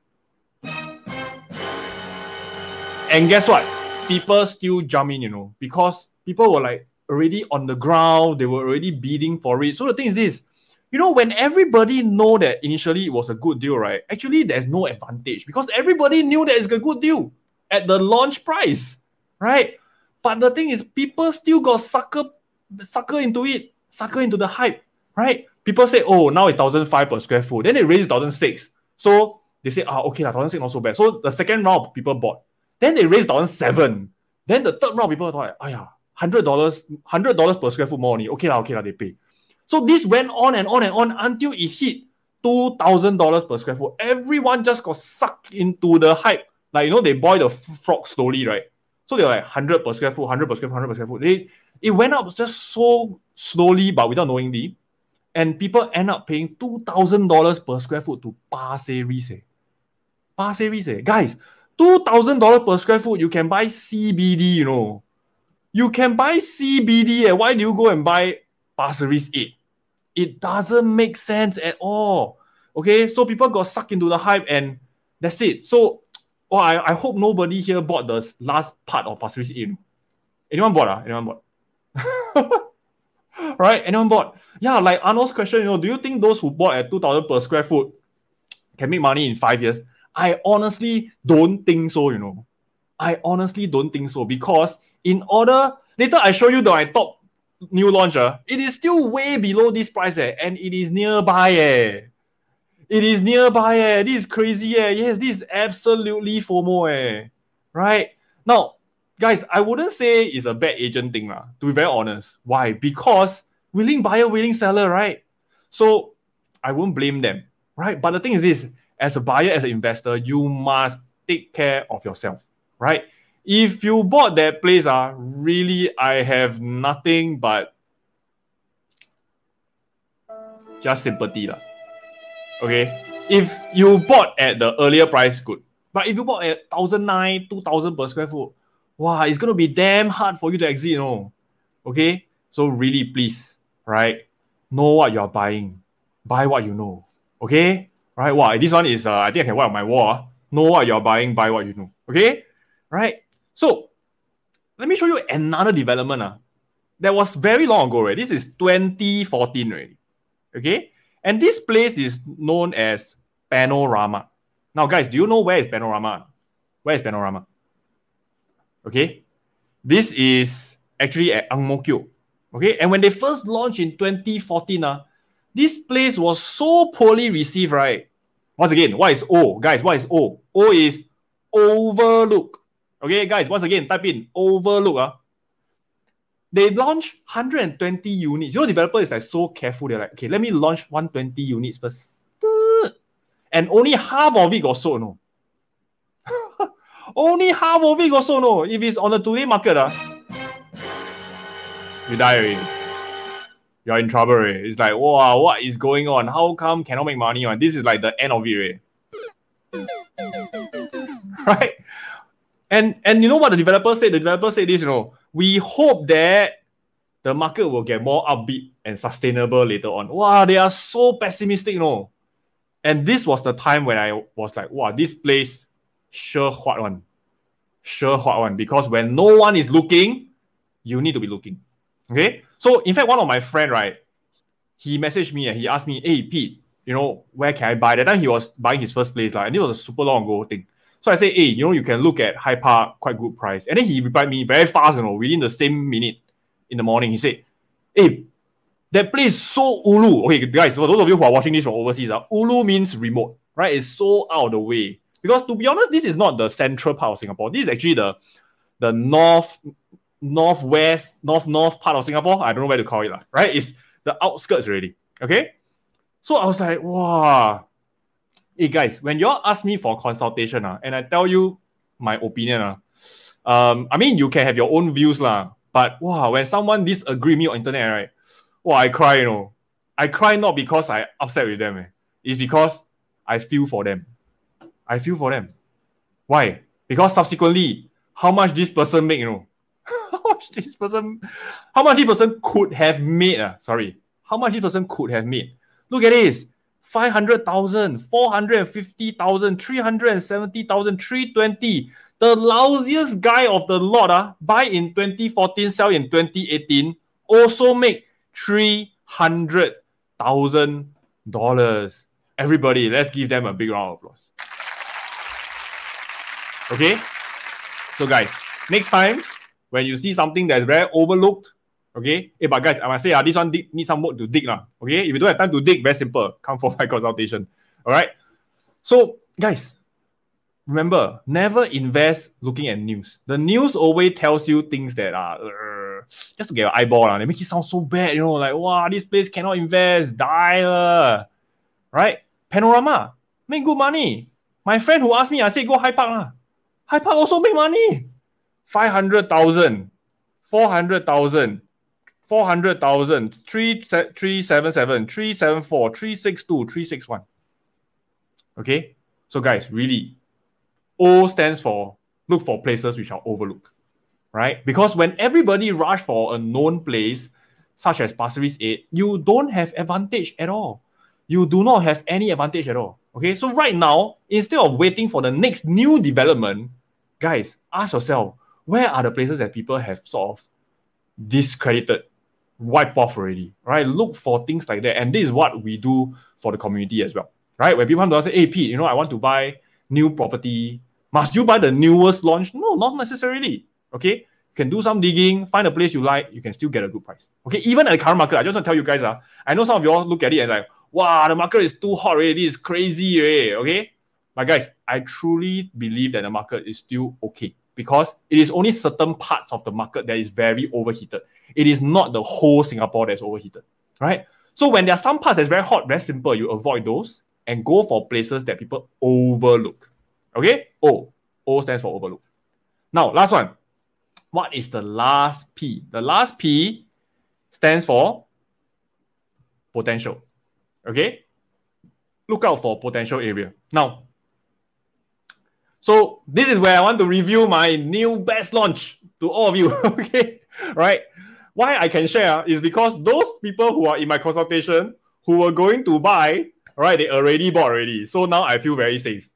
and guess what? People still jump in, you know, because people were like already on the ground, they were already bidding for it. So the thing is this, you know, when everybody know that initially it was a good deal, right? Actually, there's no advantage because everybody knew that it's a good deal at the launch price, right? But the thing is, people still got sucker, sucker into it, sucker into the hype, right? People say, oh, now it's thousand five per square foot. Then they raise thousand six. So they say, ah, okay, thousand six not so bad. So the second round people bought. Then they raised thousand seven. Then the third round people thought, oh yeah, hundred dollars, hundred dollars per square foot more only. Okay lah, okay lah, they pay. So this went on and on and on until it hit two thousand dollars per square foot. Everyone just got sucked into the hype like you know, they boil the frog slowly, right? So they're like 100 per square foot, 100 per square foot, 100 per square foot. They, it went up just so slowly, but without knowingly. And people end up paying $2,000 per square foot to Pasir. Eh. Pasir eh. Guys, $2,000 per square foot, you can buy CBD, you know. You can buy CBD. Eh. Why do you go and buy Pasir Ris 8? It doesn't make sense at all. Okay, so people got sucked into the hype and that's it. So Oh, I, I hope nobody here bought the last part of Pasir Ris in. Anyone bought? Uh? Anyone bought? right? Anyone bought? Yeah, like Arnold's question, you know, do you think those who bought at 2000 per square foot can make money in five years? I honestly don't think so, you know. I honestly don't think so because in order, later I show you the my top new launcher, it is still way below this price eh, and it is nearby eh. It is nearby, eh. This is crazy, eh. Yes, this is absolutely FOMO, eh. Right? Now, guys, I wouldn't say it's a bad agent thing, lah, to be very honest. Why? Because willing buyer, willing seller, right? So I won't blame them, right? But the thing is this as a buyer, as an investor, you must take care of yourself, right? If you bought that place, uh, really, I have nothing but just sympathy. Lah. Okay. If you bought at the earlier price, good. But if you bought at 1009 2000 per square foot, wow, it's going to be damn hard for you to exit, you know. Okay. So, really, please, right? Know what you're buying. Buy what you know. Okay. Right. Wow. This one is, uh, I think I can wipe my wall. Uh. Know what you're buying, buy what you know. Okay. Right. So, let me show you another development. Uh, that was very long ago, right? This is 2014 already. Okay. And this place is known as Panorama. Now, guys, do you know where is Panorama? Where is Panorama? Okay. This is actually at Ang Mo Kio. Okay. And when they first launched in 2014, uh, this place was so poorly received, right? Once again, what is O? Guys, what is O? O is overlook. Okay, guys, once again, type in overlook. Uh. They launch 120 units. Your developer is like so careful. They're like, okay, let me launch 120 units first. And only half of it got sold, no. only half of it got sold, no. If it's on the today market, uh, you die already. You're in trouble, already. It's like, wow, what is going on? How come cannot make money on? This is like the end of it, right? right? And and you know what the developer said? The developer said this, you know, we hope that the market will get more upbeat and sustainable later on. Wow, they are so pessimistic, you know. And this was the time when I was like, wow, this place sure hot one. Sure hot one. Because when no one is looking, you need to be looking. Okay. So in fact, one of my friend, right, he messaged me and he asked me, hey Pete, you know, where can I buy? That time he was buying his first place, like, and it was a super long ago thing. So I say, hey, you know, you can look at High Park, quite good price. And then he replied me very fast, you know, within the same minute in the morning. He said, hey, that place so ulu. Okay, guys, for those of you who are watching this from overseas, uh, ulu means remote, right? It's so out of the way. Because to be honest, this is not the central part of Singapore. This is actually the the north, northwest, north north part of Singapore. I don't know where to call it, right? It's the outskirts already. Okay. So I was like, wow. Hey guys, when y'all ask me for consultation, uh, and I tell you my opinion, uh, um, I mean you can have your own views, lah. But wow, when someone disagree me on internet, right? Wow, I cry, you know. I cry not because I upset with them, eh. it's because I feel for them. I feel for them. Why? Because subsequently, how much this person make, you know? how much this person, how much this person could have made, uh, sorry, how much this person could have made. Look at this. 500,000, 450,000, 370,000, 320. The lousiest guy of the lot, uh, buy in 2014, sell in 2018, also make $300,000. Everybody, let's give them a big round of applause. Okay? So, guys, next time when you see something that's very overlooked, okay? Hey, but guys, I must say, uh, this one dig, need some work to dig. Uh, okay? If you don't have time to dig, very simple. Come for my consultation. All right? So, guys, remember, never invest looking at news. The news always tells you things that are uh, just to get your eyeball. Uh, they make it sound so bad, you know, like, wow, this place cannot invest, die. Uh. Right? Panorama, make good money. My friend who asked me, I said, go High Park. Uh. High Park also make money. 500,000, 400,000, 400,000, 377, 374, 362, 361. Okay? So, guys, really, O stands for look for places which are overlooked, right? Because when everybody rush for a known place, such as Pasir Ris 8, you don't have advantage at all. You do not have any advantage at all. Okay, so right now, instead of waiting for the next new development, guys, ask yourself, where are the places that people have sort of discredited, wiped off already, right? Look for things like that. And this is what we do for the community as well, right? When people come to us say, hey, Pete, you know, I want to buy new property. Must you buy the newest launch? No, not necessarily. Okay. You can do some digging, find a place you like, you can still get a good price. Okay. Even at the current market, I just want to tell you guys, uh, I know some of you all look at it and like, wow, the market is too hot already. Is crazy, already. okay? But guys, I truly believe that the market is still okay because it is only certain parts of the market that is very overheated. It is not the whole Singapore that's overheated, right? So when there are some parts that's very hot, very simple, you avoid those and go for places that people overlook. Okay? O. O stands for overlook. Now, last one. What is the last P? The last P stands for potential. Okay? Look out for potential area. Now, so this is where I want to review my new best launch to all of you. okay? Right? Why I can share is because those people who are in my consultation who were going to buy, right, they already bought already. So now I feel very safe.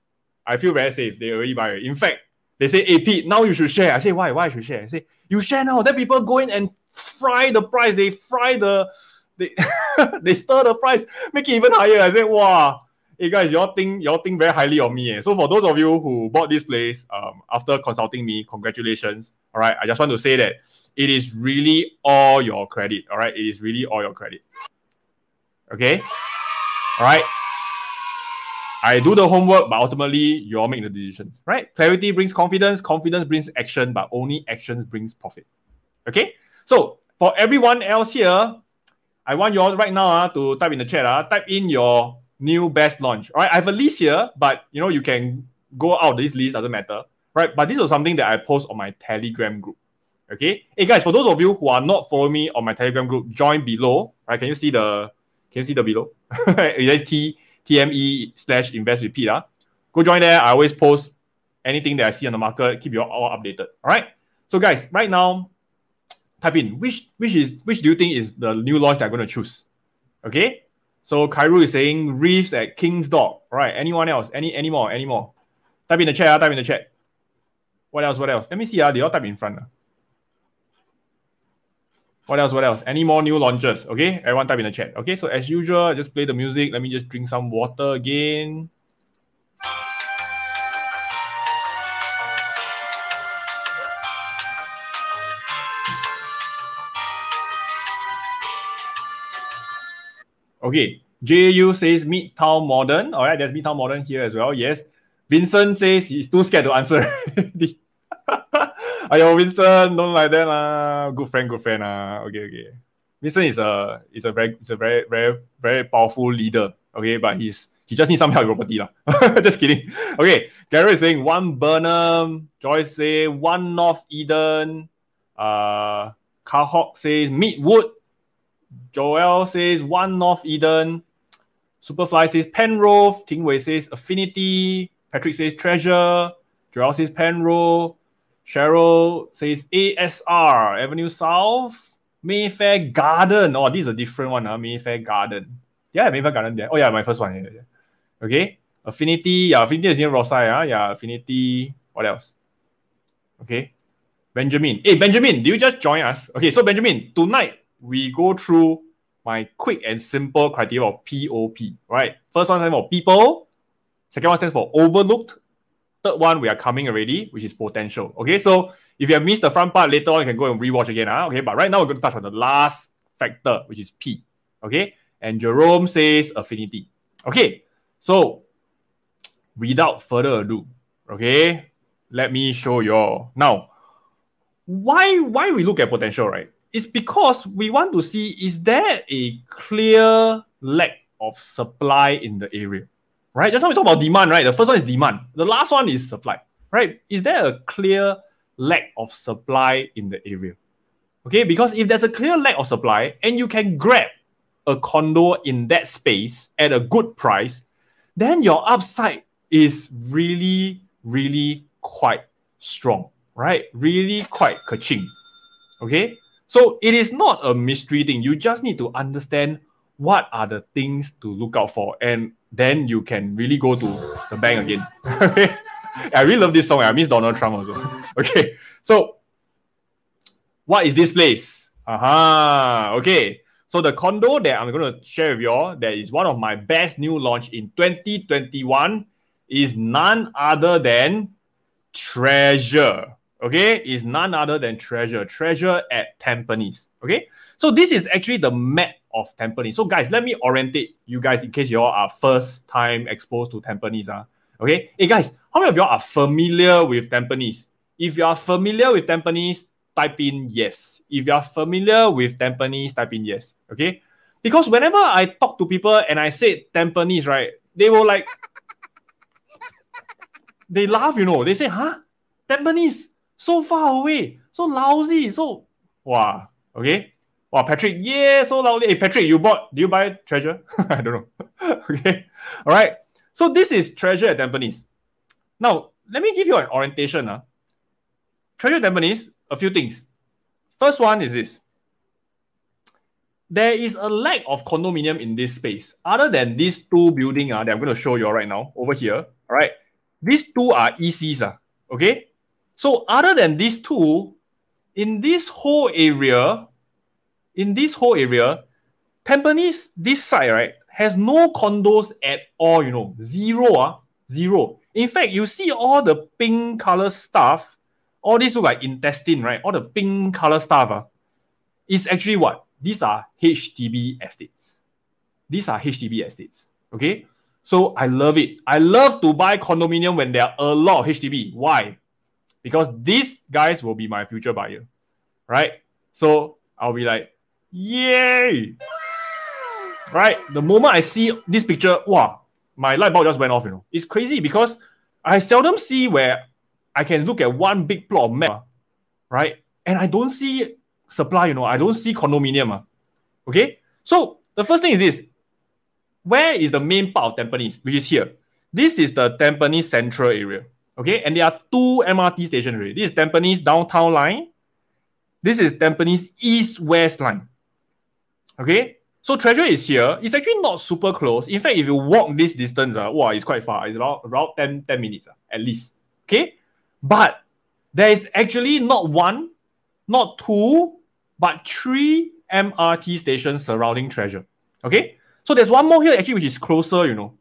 I feel very safe. They already buy. In fact, they say, hey Pete, now you should share. I say, why? Why I should share? I say, you share now. Then people go in and fry the price. They fry the they they stir the price, make it even higher. I say, wow, hey guys, y'all think y'all think very highly of me. Eh? So for those of you who bought this place um, after consulting me, congratulations. All right, I just want to say that it is really all your credit. All right, it is really all your credit. Okay, all right. I do the homework, but ultimately you all make the decisions, right? Clarity brings confidence, confidence brings action, but only actions brings profit. Okay, so for everyone else here, I want you all right now uh, to type in the chat. Uh, type in your new best launch. All right, I have a list here, but you know you can go out this list doesn't matter, right? But this was something that I post on my Telegram group. Okay, hey guys, for those of you who are not following me on my Telegram group, join below. Right, can you see the can you see the below? it's T TME slash invest Pete. Uh. Go join there. I always post anything that I see on the market. Keep you all updated. All right. So guys, right now type in which which is which do you think is the new launch that I'm going to choose? Okay. So Kairu is saying Reefs at King's Dock. All right. Anyone else? Any any more? Any more? Type in the chat. Uh, type in the chat. What else? What else? Let me see. Uh, they all type in front. Uh. What else? What else? Any more new launches? Okay. Everyone type in the chat. Okay. So as usual, just play the music. Let me just drink some water again. Okay, JU says Midtown Modern. All right, there's Midtown Modern here as well. Yes. Vincent says he's too scared to answer. Ayo, Vincent, don't like that lah. Good friend, good friend lah. Okay, okay. Vincent is a is a very is a very very very powerful leader. Okay, but he's he just needs some help with property lah. just kidding. Okay, Gary is saying one Bernam. Joyce say one North Eden. Uh, Carhawk says Midwood. Joel says one North Eden. Superfly says Penrose. Tingwei says Affinity. Patrick says Treasure. Joel says Penrose. Cheryl says ASR, Avenue South. Mayfair Garden. Oh, this is a different one. Huh? Mayfair Garden. Yeah, Mayfair Garden there. Oh, yeah, my first one. Yeah, yeah. Okay. Affinity. Yeah, Affinity is near Rosyth. Huh? Yeah, Affinity. What else? Okay. Benjamin. Hey, Benjamin, do you just join us? Okay, so Benjamin, tonight we go through my quick and simple criteria of POP. Right. First one stands for people. Second one stands for overlooked. Third one, we are coming already, which is potential. Okay, so if you have missed the front part later on, you can go and rewatch again. Huh? Okay, but right now we're going to touch on the last factor, which is P. Okay, and Jerome says affinity. Okay, so without further ado, okay, let me show you all. Now, why why we look at potential, right? It's because we want to see is there a clear lack of supply in the area right? Just now we talk about demand, right? The first one is demand. The last one is supply, right? Is there a clear lack of supply in the area? Okay, because if there's a clear lack of supply and you can grab a condo in that space at a good price, then your upside is really, really quite strong, right? Really quite kaching. Okay, so it is not a mystery thing. You just need to understand what are the things to look out for and then you can really go to the bank again. okay. I really love this song. I miss Donald Trump also. Okay. So what is this place? Aha. Okay. So the condo that I'm going to share with you all, that is one of my best new launch in 2021 is none other than Treasure. Okay, is none other than Treasure. Treasure at Tampines. Okay, so this is actually the map of Tampines. So guys, let me orientate you guys in case you all are first time exposed to Tampines. Uh. Okay. Hey guys, how many of y'all are familiar with Tampines? If you are familiar with Tampines, type in yes. If you are familiar with Tampines, type in yes. Okay. Because whenever I talk to people and I say Tampines, right, they will like they laugh, you know. They say, huh? Tampines, so far away, so lousy, so wow. Okay. Wow, Patrick, yeah, so loudly. Hey, Patrick, you bought, do you buy Treasure? I don't know. okay. All right. So this is Treasure at Tampines. Now, let me give you an orientation. Uh. Treasure at Tampines, a few things. First one is this. There is a lack of condominium in this space. Other than these two buildings uh, that I'm going to show you right now over here. All right. These two are ECs. Uh, okay. So other than these two, in this whole area, in this whole area, Tampines, this side, right, has no condos at all, you know, zero, uh, zero. In fact, you see all the pink color stuff, all these look like intestine, right? All the pink color stuff uh, is actually what? These are HDB estates. These are HDB estates, okay? So I love it. I love to buy condominium when there are a lot of HDB. Why? Because these guys will be my future buyer, right? So I'll be like, Yay! Right? The moment I see this picture, wow, my light bulb just went off, you know. It's crazy because I seldom see where I can look at one big plot of map, right? And I don't see supply, you know, I don't see condominium. Uh, okay? So the first thing is this. Where is the main part of Tampines, which is here? This is the Tampines Central area. Okay, and there are two MRT stations. Already. This is Tampines Downtown Line. This is Tampines East West Line. Okay, so treasure is here. It's actually not super close. In fact, if you walk this distance, uh, wow, it's quite far. It's about, about 10, 10 minutes uh, at least. Okay, but there is actually not one, not two, but three MRT stations surrounding treasure. Okay, so there's one more here actually, which is closer, you know.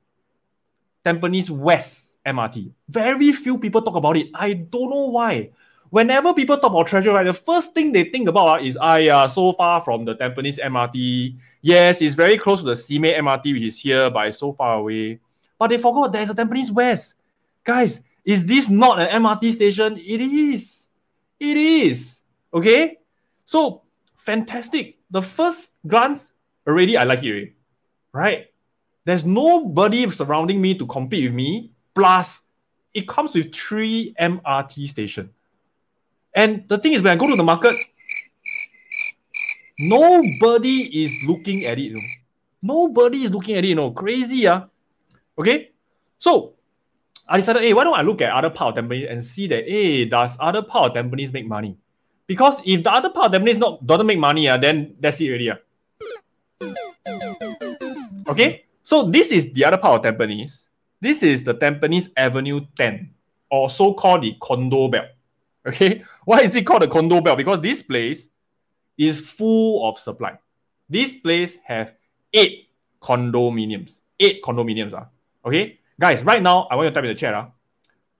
Tampines West MRT. Very few people talk about it. I don't know why whenever people talk about treasure, right, the first thing they think about uh, is, ah, yeah, so far from the Tampines MRT. Yes, it's very close to the Simei MRT, which is here, but it's so far away. But they forgot there's a Tampines West. Guys, is this not an MRT station? It is. It is. Okay? So fantastic. The first glance, already I like it, right? There's nobody surrounding me to compete with me. Plus, it comes with three MRT station. And the thing is, when I go to the market, nobody is looking at it. You know? Nobody is looking at it. You know, crazy, ah. Okay, so I decided, hey, why don't I look at other part of Tampines and see that, hey, does other part of Tampines make money? Because if the other part of Tampines not doesn't make money, uh, then that's it already. Uh. Okay, so this is the other part of Tampines. This is the Tampines Avenue 10, or so-called the condo belt. Okay, why is it called the condo belt? Because this place is full of supply. This place have eight condominiums. Eight condominiums. Uh. Okay, guys, right now I want you to type in the chat. Uh,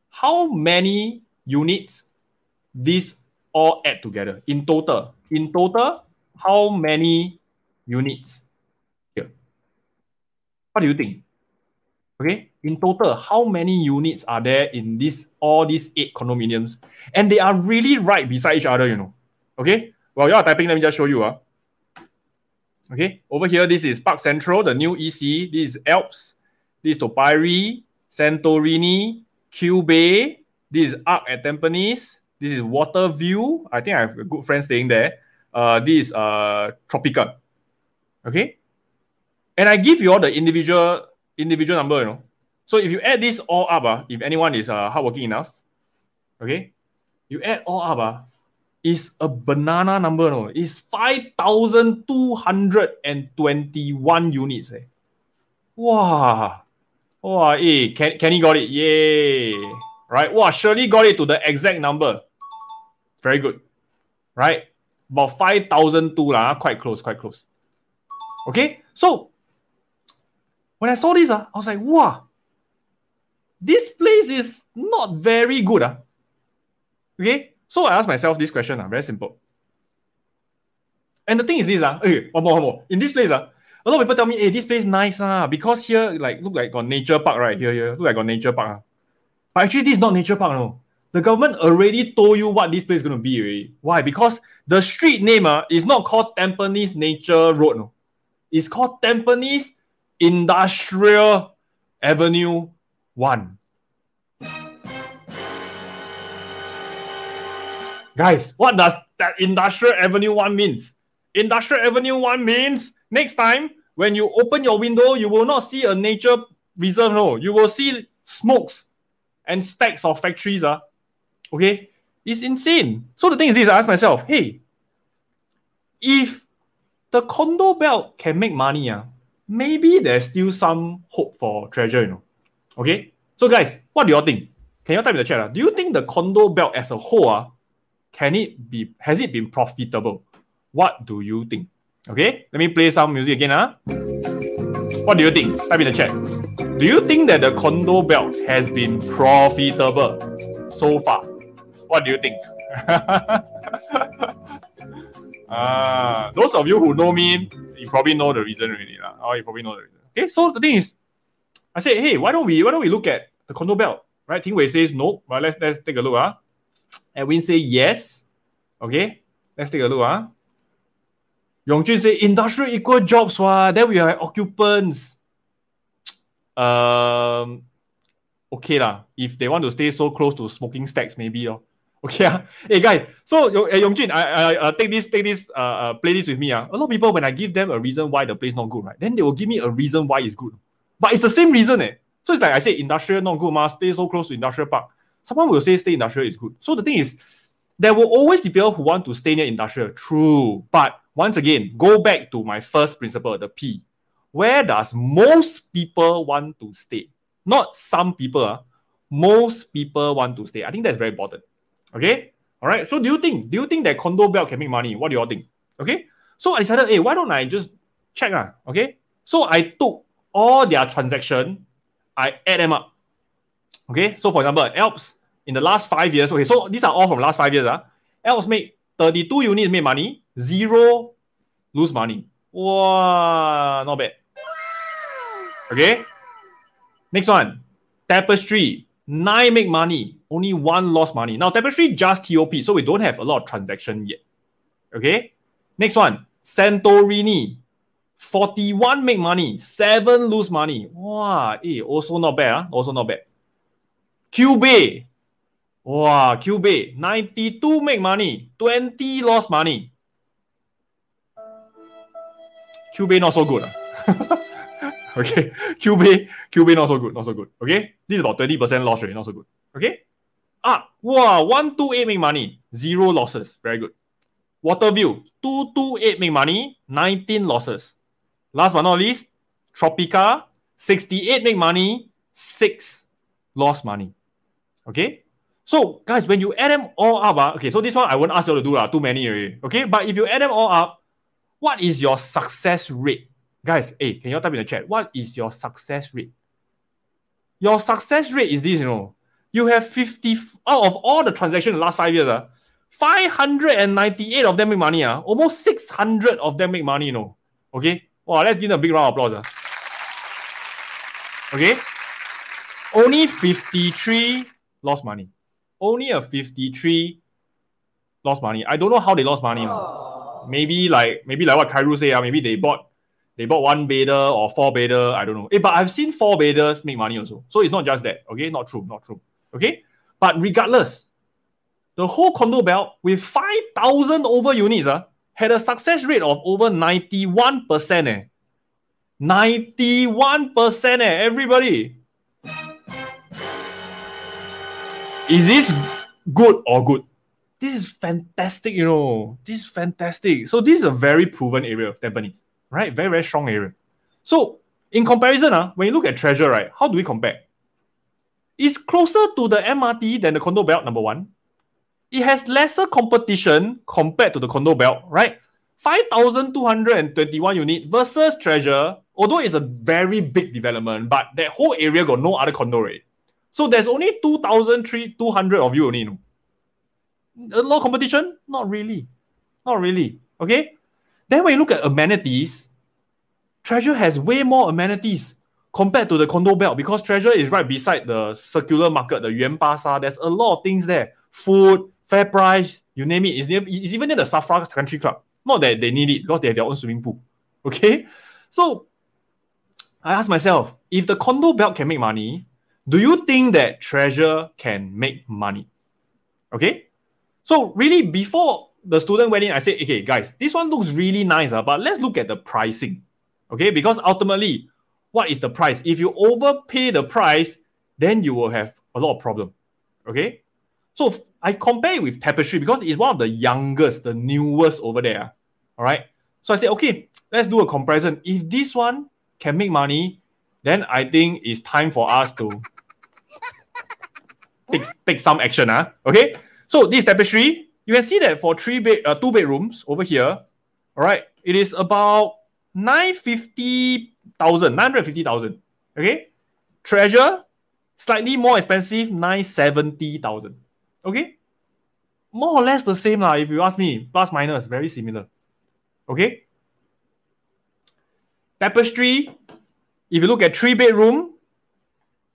how many units this all add together in total? In total, how many units here? What do you think? Okay, in total, how many units are there in this all these eight condominiums? And they are really right beside each other, you know. Okay, well, you are typing, let me just show you. Uh. Okay, over here, this is Parc Central, the new EC. This is Alps. This is Tapestry, Santorini, Q Bay. This is Arc at Tampines. This is Water View. I think I have a good friend staying there. Uh, this is uh, Tropica. Okay, and I give you all the individual individual number. You know, so if you add this all up, uh, if anyone is uh, hardworking enough, okay, you add all up, uh, is a banana number. No, it's five thousand two hundred and twenty-one units. Eh. Wow. Wow, eh, Ken, Kenny got it. Yay. Right? Wow, Shirley got it to the exact number. Very good. Right? About 5,002 lah, quite close, quite close. Okay? So, when I saw this, uh, I was like, wow, this place is not very good. Uh. Okay? So I asked myself this question, uh, very simple. And the thing is this, uh, okay, one more, one more. In this place, uh, a lot of people tell me, hey, this place nice ah, because here like look like got nature park right here, here look like got nature park. Ah. But actually, this is not nature park, no. The government already told you what this place is gonna be already. Why? Because the street name uh, is not called Tampines Nature Road, no. It's called Tampines Industrial Avenue One. Guys, what does that Industrial Avenue 1 means? Industrial Avenue 1 means Next time, when you open your window, you will not see a nature reserve. No, you will see smokes and stacks of factories. Uh. Okay, it's insane. So the thing is this: I ask myself, hey, if the condo belt can make money, uh, maybe there's still some hope for treasure. You know. Okay. So guys, what do you think? Can you type in the chat? Uh? Do you think the condo belt as a whole, uh, can it be? Has it been profitable? What do you think? Okay, let me play some music again. Huh? What do you think? Type in the chat. Do you think that the condo belt has been profitable so far? What do you think? uh, those of you who know me, you probably know the reason already. Lah. Oh, you probably know the reason. Okay, so the thing is, I say, hey, why don't we why don't we look at the condo belt? Right? Ting Wei says no. But let's let's take a look. Huh? Edwin say yes. Okay, let's take a look. Huh? Yongjun say industrial equal jobs, wa. Then we have occupants. Um, okay lah. If they want to stay so close to smoking stacks, maybe oh. Okay ah. Hey guys, so uh, Yongjun, I, I uh, take this, take this, uh, uh, play this with me ah. A lot of people when I give them a reason why the place not good, right? Then they will give me a reason why it's good. But it's the same reason eh. So it's like I say industrial not good, ma. Stay so close to industrial park. Someone will say stay industrial is good. So the thing is, there will always be people who want to stay near industrial. True, but once again, go back to my first principle, the P. Where does most people want to stay? Not some people. Uh, most people want to stay. I think that's very important. Okay. All right. So do you think do you think that condo belt can make money? What do you all think? Okay. So I decided, hey, why don't I just check? Uh, okay. So I took all their transaction, I add them up. Okay. So for example, Alps in the last five years. Okay. So these are all from last five years. Uh, Alps made 32 units made money, zero lose money. Wow, not bad. Okay. Next one, Tapestry Nine make money, only one lost money. Now, Tapestry just TOP, so we don't have a lot of transaction yet. Okay. Next one, Santorini. 41 make money, 7 lose money. Wow, eh, also not bad. Huh? Also not bad. Q Bay. Wow, Q Bay. 92 make money, 20 lost money. Q Bay not so good. Huh? okay, Q Bay, Cubase not so good, not so good. Okay, this is about 20% loss rate, not so good. Okay, ah, wow, 128 make money, zero losses. Very good. Waterview, 228 make money, 19 losses. Last but not least, Tropica, 68 make money, 6 lost money. Okay? So, guys, when you add them all up, uh, okay, so this one I won't ask you to do uh, too many already. Okay, but if you add them all up, what is your success rate? Guys, hey, can you type in the chat? What is your success rate? Your success rate is this, you know. You have 50 out of all the transactions in the last five years, uh, 598 of them make money, uh, almost 600 of them make money, you know. Okay, Wow, let's give them a big round of applause. Uh. Okay. Only 53 lost money. Only a 53 lost money. I don't know how they lost money. Oh. Maybe like maybe like what Kairu say, uh, maybe they bought they bought one bidder or four bidder. I don't know. Eh, but I've seen four bidders make money also. So it's not just that. Okay, not true, not true. Okay. But regardless, the whole condo belt with 5,000 over units, uh, had a success rate of over 91%. Eh. 91%, eh, everybody. Is this good or good? This is fantastic, you know. This is fantastic. So this is a very proven area of Tampines, right? Very, very strong area. So in comparison, uh, when you look at Treasure, right, how do we compare? It's closer to the MRT than the condo belt, number one it has lesser competition compared to the condo belt, right? 5,221 unit versus Treasure, although it's a very big development, but that whole area got no other condo rate. So there's only 2,200 of you only. You know? A lot of competition? Not really. Not really. Okay? Then when you look at amenities, Treasure has way more amenities compared to the condo belt because Treasure is right beside the circular market, the Yuan Pasa. There's a lot of things there. Food, fair price, you name it. It's, near, it's even near the Safra Country Club. Not that they need it because they have their own swimming pool. Okay? So I ask myself, if the condo belt can make money, do you think that treasure can make money? Okay? So really before the student went in, I said, okay, guys, this one looks really nice, uh, but let's look at the pricing. Okay, because ultimately, what is the price? If you overpay the price, then you will have a lot of problem. Okay, so I compare it with Tapestry because it's one of the youngest, the newest over there. All right. So I said, okay, let's do a comparison. If this one can make money, then I think it's time for us to take, take some action. Huh? Okay. So this Tapestry, you can see that for three bed, uh, two bedrooms over here, all right, it is about 950,000, 950,000. Okay. Treasure, slightly more expensive, 970,000. Okay? More or less the same lah, if you ask me. Plus minus, very similar. Okay? Tapestry, if you look at three bedroom,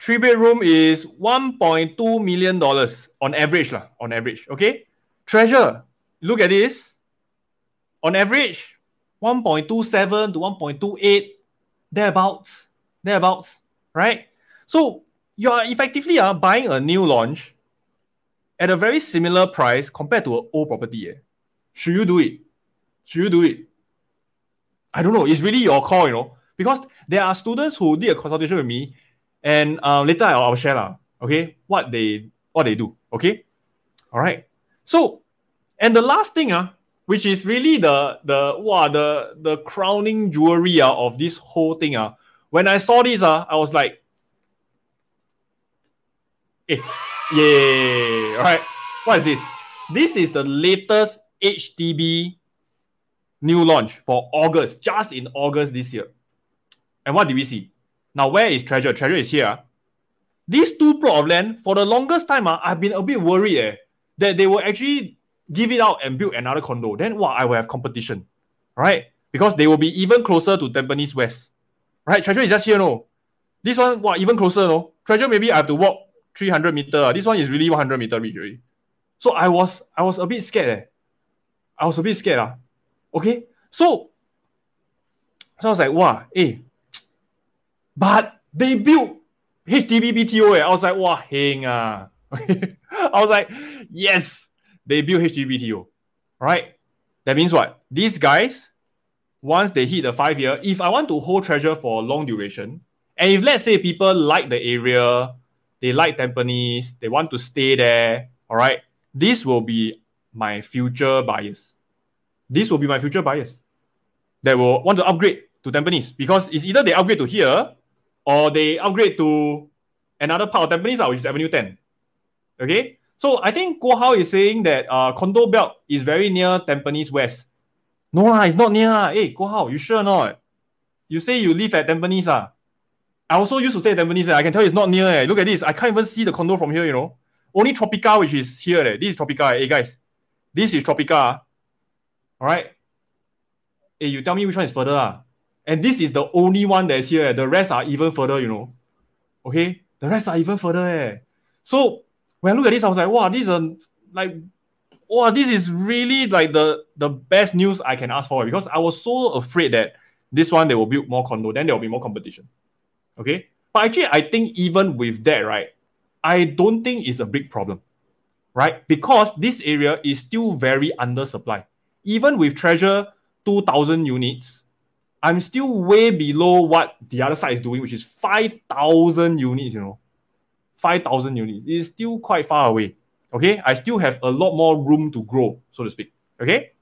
three bedroom is $1.2 million on average. Lah, on average. Okay? Treasure, look at this. On average, 1.27 to 1.28, thereabouts. Thereabouts. Right? So you are effectively uh, buying a new launch at a very similar price compared to an old property. Eh? Should you do it? Should you do it? I don't know. It's really your call, you know, because there are students who did a consultation with me, and uh, later I'll, I'll share lah. Okay, what they what they do. Okay, all right. So, and the last thing, uh, which is really the the wow, the the crowning jewelry uh, of this whole thing. Uh, when I saw this, uh, I was like, eh. All right. What is this? This is the latest HDB new launch for August, just in August this year. And what did we see? Now, where is Treasure? Treasure is here. These two plot of land, for the longest time, uh, I've been a bit worried eh, that they will actually give it out and build another condo. Then, what? I will have competition, right? Because they will be even closer to Tampines West, right? Treasure is just here, no? This one, what? Even closer, no? Treasure, maybe I have to walk 300 meter. This one is really 100 meter reach. So I was I was a bit scared. Eh. I was a bit scared. Uh. Okay. So, so I was like, wow, eh. But they built HDB BTO. Eh. I was like, wow, hang ah. I was like, yes, they built HDB BTO. All right. That means what? These guys, once they hit the five year, if I want to hold treasure for long duration, and if let's say people like the area, they like Tampines, they want to stay there, all right, this will be my future buyers. This will be my future buyers that will want to upgrade to Tampines because it's either they upgrade to here or they upgrade to another part of Tampines, which is Avenue 10. Okay, so I think Guo Hao is saying that uh, condo belt is very near Tampines West. No lah, it's not near. Hey, Guo Hao, you sure not? You say you live at Tampines ah? I also used to stay at Tampines. Eh. I can tell you it's not near. Eh. Look at this. I can't even see the condo from here, you know. Only Tropica, which is here. Eh. This is Tropica. Hey, guys. This is Tropica. Ah. All right. Hey, you tell me which one is further. Ah. And this is the only one that's here. Eh. The rest are even further, you know. Okay? The rest are even further. Eh. So when I look at this, I was like, wow, this is a, like, wow, this is really like the, the best news I can ask for because I was so afraid that this one they will build more condo, then there will be more competition. Okay. But actually, I think even with that, right, I don't think it's a big problem, right? Because this area is still very undersupplied. Even with Treasure 2,000 units, I'm still way below what the other side is doing, which is 5,000 units, you know. 5,000 units. It is still quite far away. Okay. I still have a lot more room to grow, so to speak. Okay.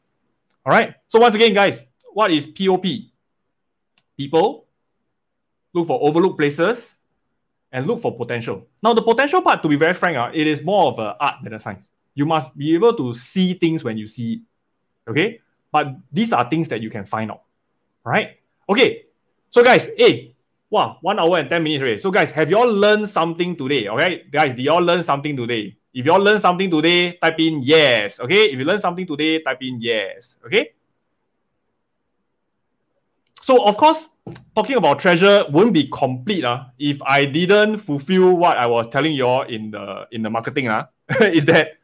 All right. So, once again, guys, what is POP? People look for overlooked places, and look for potential. Now, the potential part, to be very frank, uh, it is more of an art than a science. You must be able to see things when you see it. Okay? But these are things that you can find out. Right? Okay. So, guys, hey, wow, one hour and 10 minutes already. So, guys, have you all learned something today? Okay? Guys, did you all learn something today? If you all learned something today, type in yes. Okay? If you learned something today, type in yes. Okay? So of course, talking about treasure wouldn't be complete uh, if I didn't fulfill what I was telling you all in the in the marketing. Uh, is that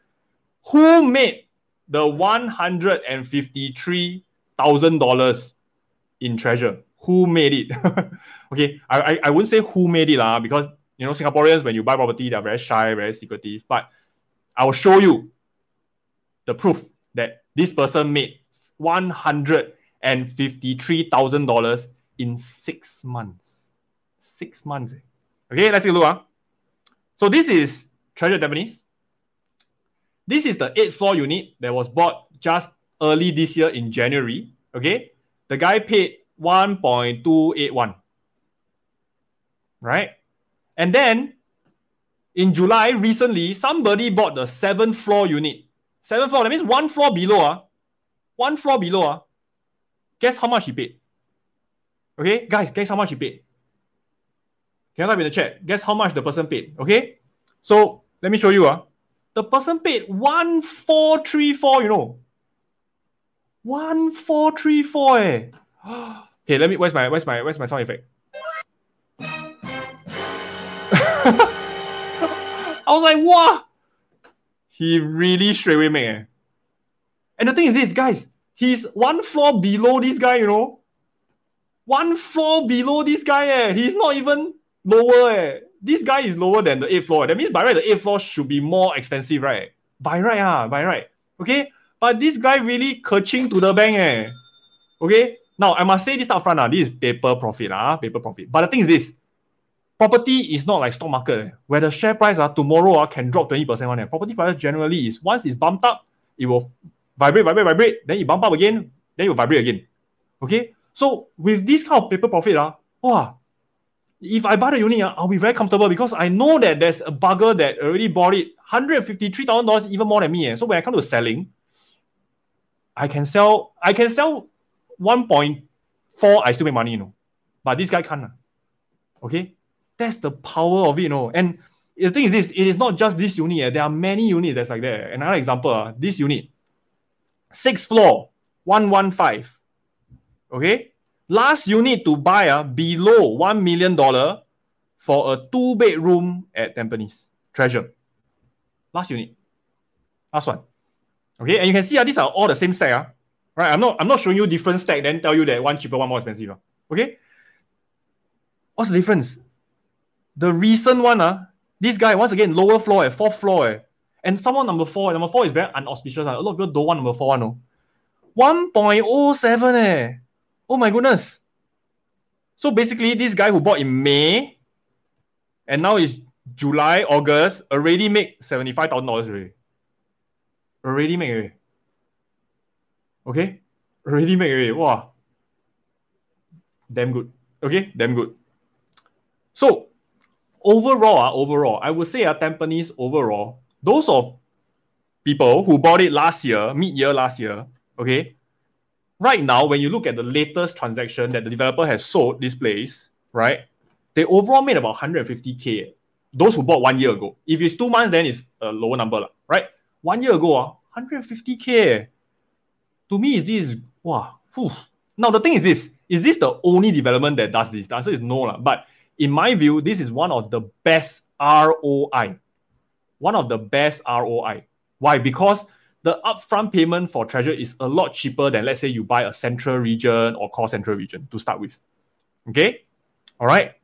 who made the one hundred and fifty-three thousand dollars in treasure? Who made it? okay, I, I, I wouldn't say who made it uh, because you know Singaporeans when you buy property they're very shy, very secretive. But I will show you the proof that this person made one hundred and $53,000 in six months. Six months. Eh? Okay, let's take a look. Huh? So this is Treasure at Tampines. This is the eighth floor unit that was bought just early this year in January. Okay, the guy paid 1.281. Right? And then in July, recently, somebody bought the seventh floor unit. Seventh floor, that means one floor below. Uh, one floor below. Uh, Guess how much he paid? Okay, guys, guess how much he paid? Can I type in the chat? Guess how much the person paid? Okay, so let me show you. Uh. The person paid one four three four. You know, one four three four. Eh. okay, let me. Where's my where's my where's my sound effect? I was like, what? He really straight away made. Eh. And the thing is this, guys, He's one floor below this guy, you know. One floor below this guy, eh. He's not even lower, eh. This guy is lower than the eighth floor. That means by right, the eighth floor should be more expensive, right? By right, ah, by right. Okay? But this guy really catching to the bank, eh. Okay? Now, I must say this up front, ah, this is paper profit, ah, paper profit. But the thing is this, property is not like stock market, where the share price ah, tomorrow ah, can drop 20% on it. Property price generally is, once it's bumped up, it will vibrate, vibrate, vibrate, then you bump up again, then you vibrate again. Okay? So with this kind of paper profit, uh, wow, if I buy the unit, uh, I'll be very comfortable because I know that there's a bugger that already bought it $153,000 even more than me. Eh. So when I come to selling, I can sell, I can sell 1.4, I still make money, you know. But this guy can't. Uh. Okay? That's the power of it, you know. And the thing is this, it is not just this unit. Eh. There are many units that's like that. Another example, uh, this unit sixth floor, 115. Okay. Last unit to buy uh, below $1 million for a two bedroom at Tampines. Treasure. Last unit. Last one. Okay, and you can see uh, these are all the same stack. Uh, right? I'm not I'm not showing you different stack, then tell you that one cheaper, one more expensive. Uh, okay? What's the difference? The recent one, uh, this guy, once again, lower floor, eh, fourth floor. Eh, and someone number four, number four is very unauspicious. Uh. A lot of people don't want number four one. No? 1.07 eh. Oh my goodness. So basically, this guy who bought in May and now is July, August, already make $75,000 already. Already make already. Okay? Already made already. Wow. Damn good. Okay? Damn good. So, overall, uh, overall, I would say uh, Tampines overall, those of people who bought it last year, mid-year last year, okay, right now, when you look at the latest transaction that the developer has sold this place, right, they overall made about 150k. Those who bought one year ago. If it's two months, then it's a lower number, right? One year ago, uh, 150k. To me, is this wow? Whew. Now the thing is this: is this the only development that does this? The answer is no, lah. But in my view, this is one of the best ROI. One of the best ROI. Why? Because the upfront payment for Treasure is a lot cheaper than, let's say, you buy a central region or core central region to start with. Okay? All right.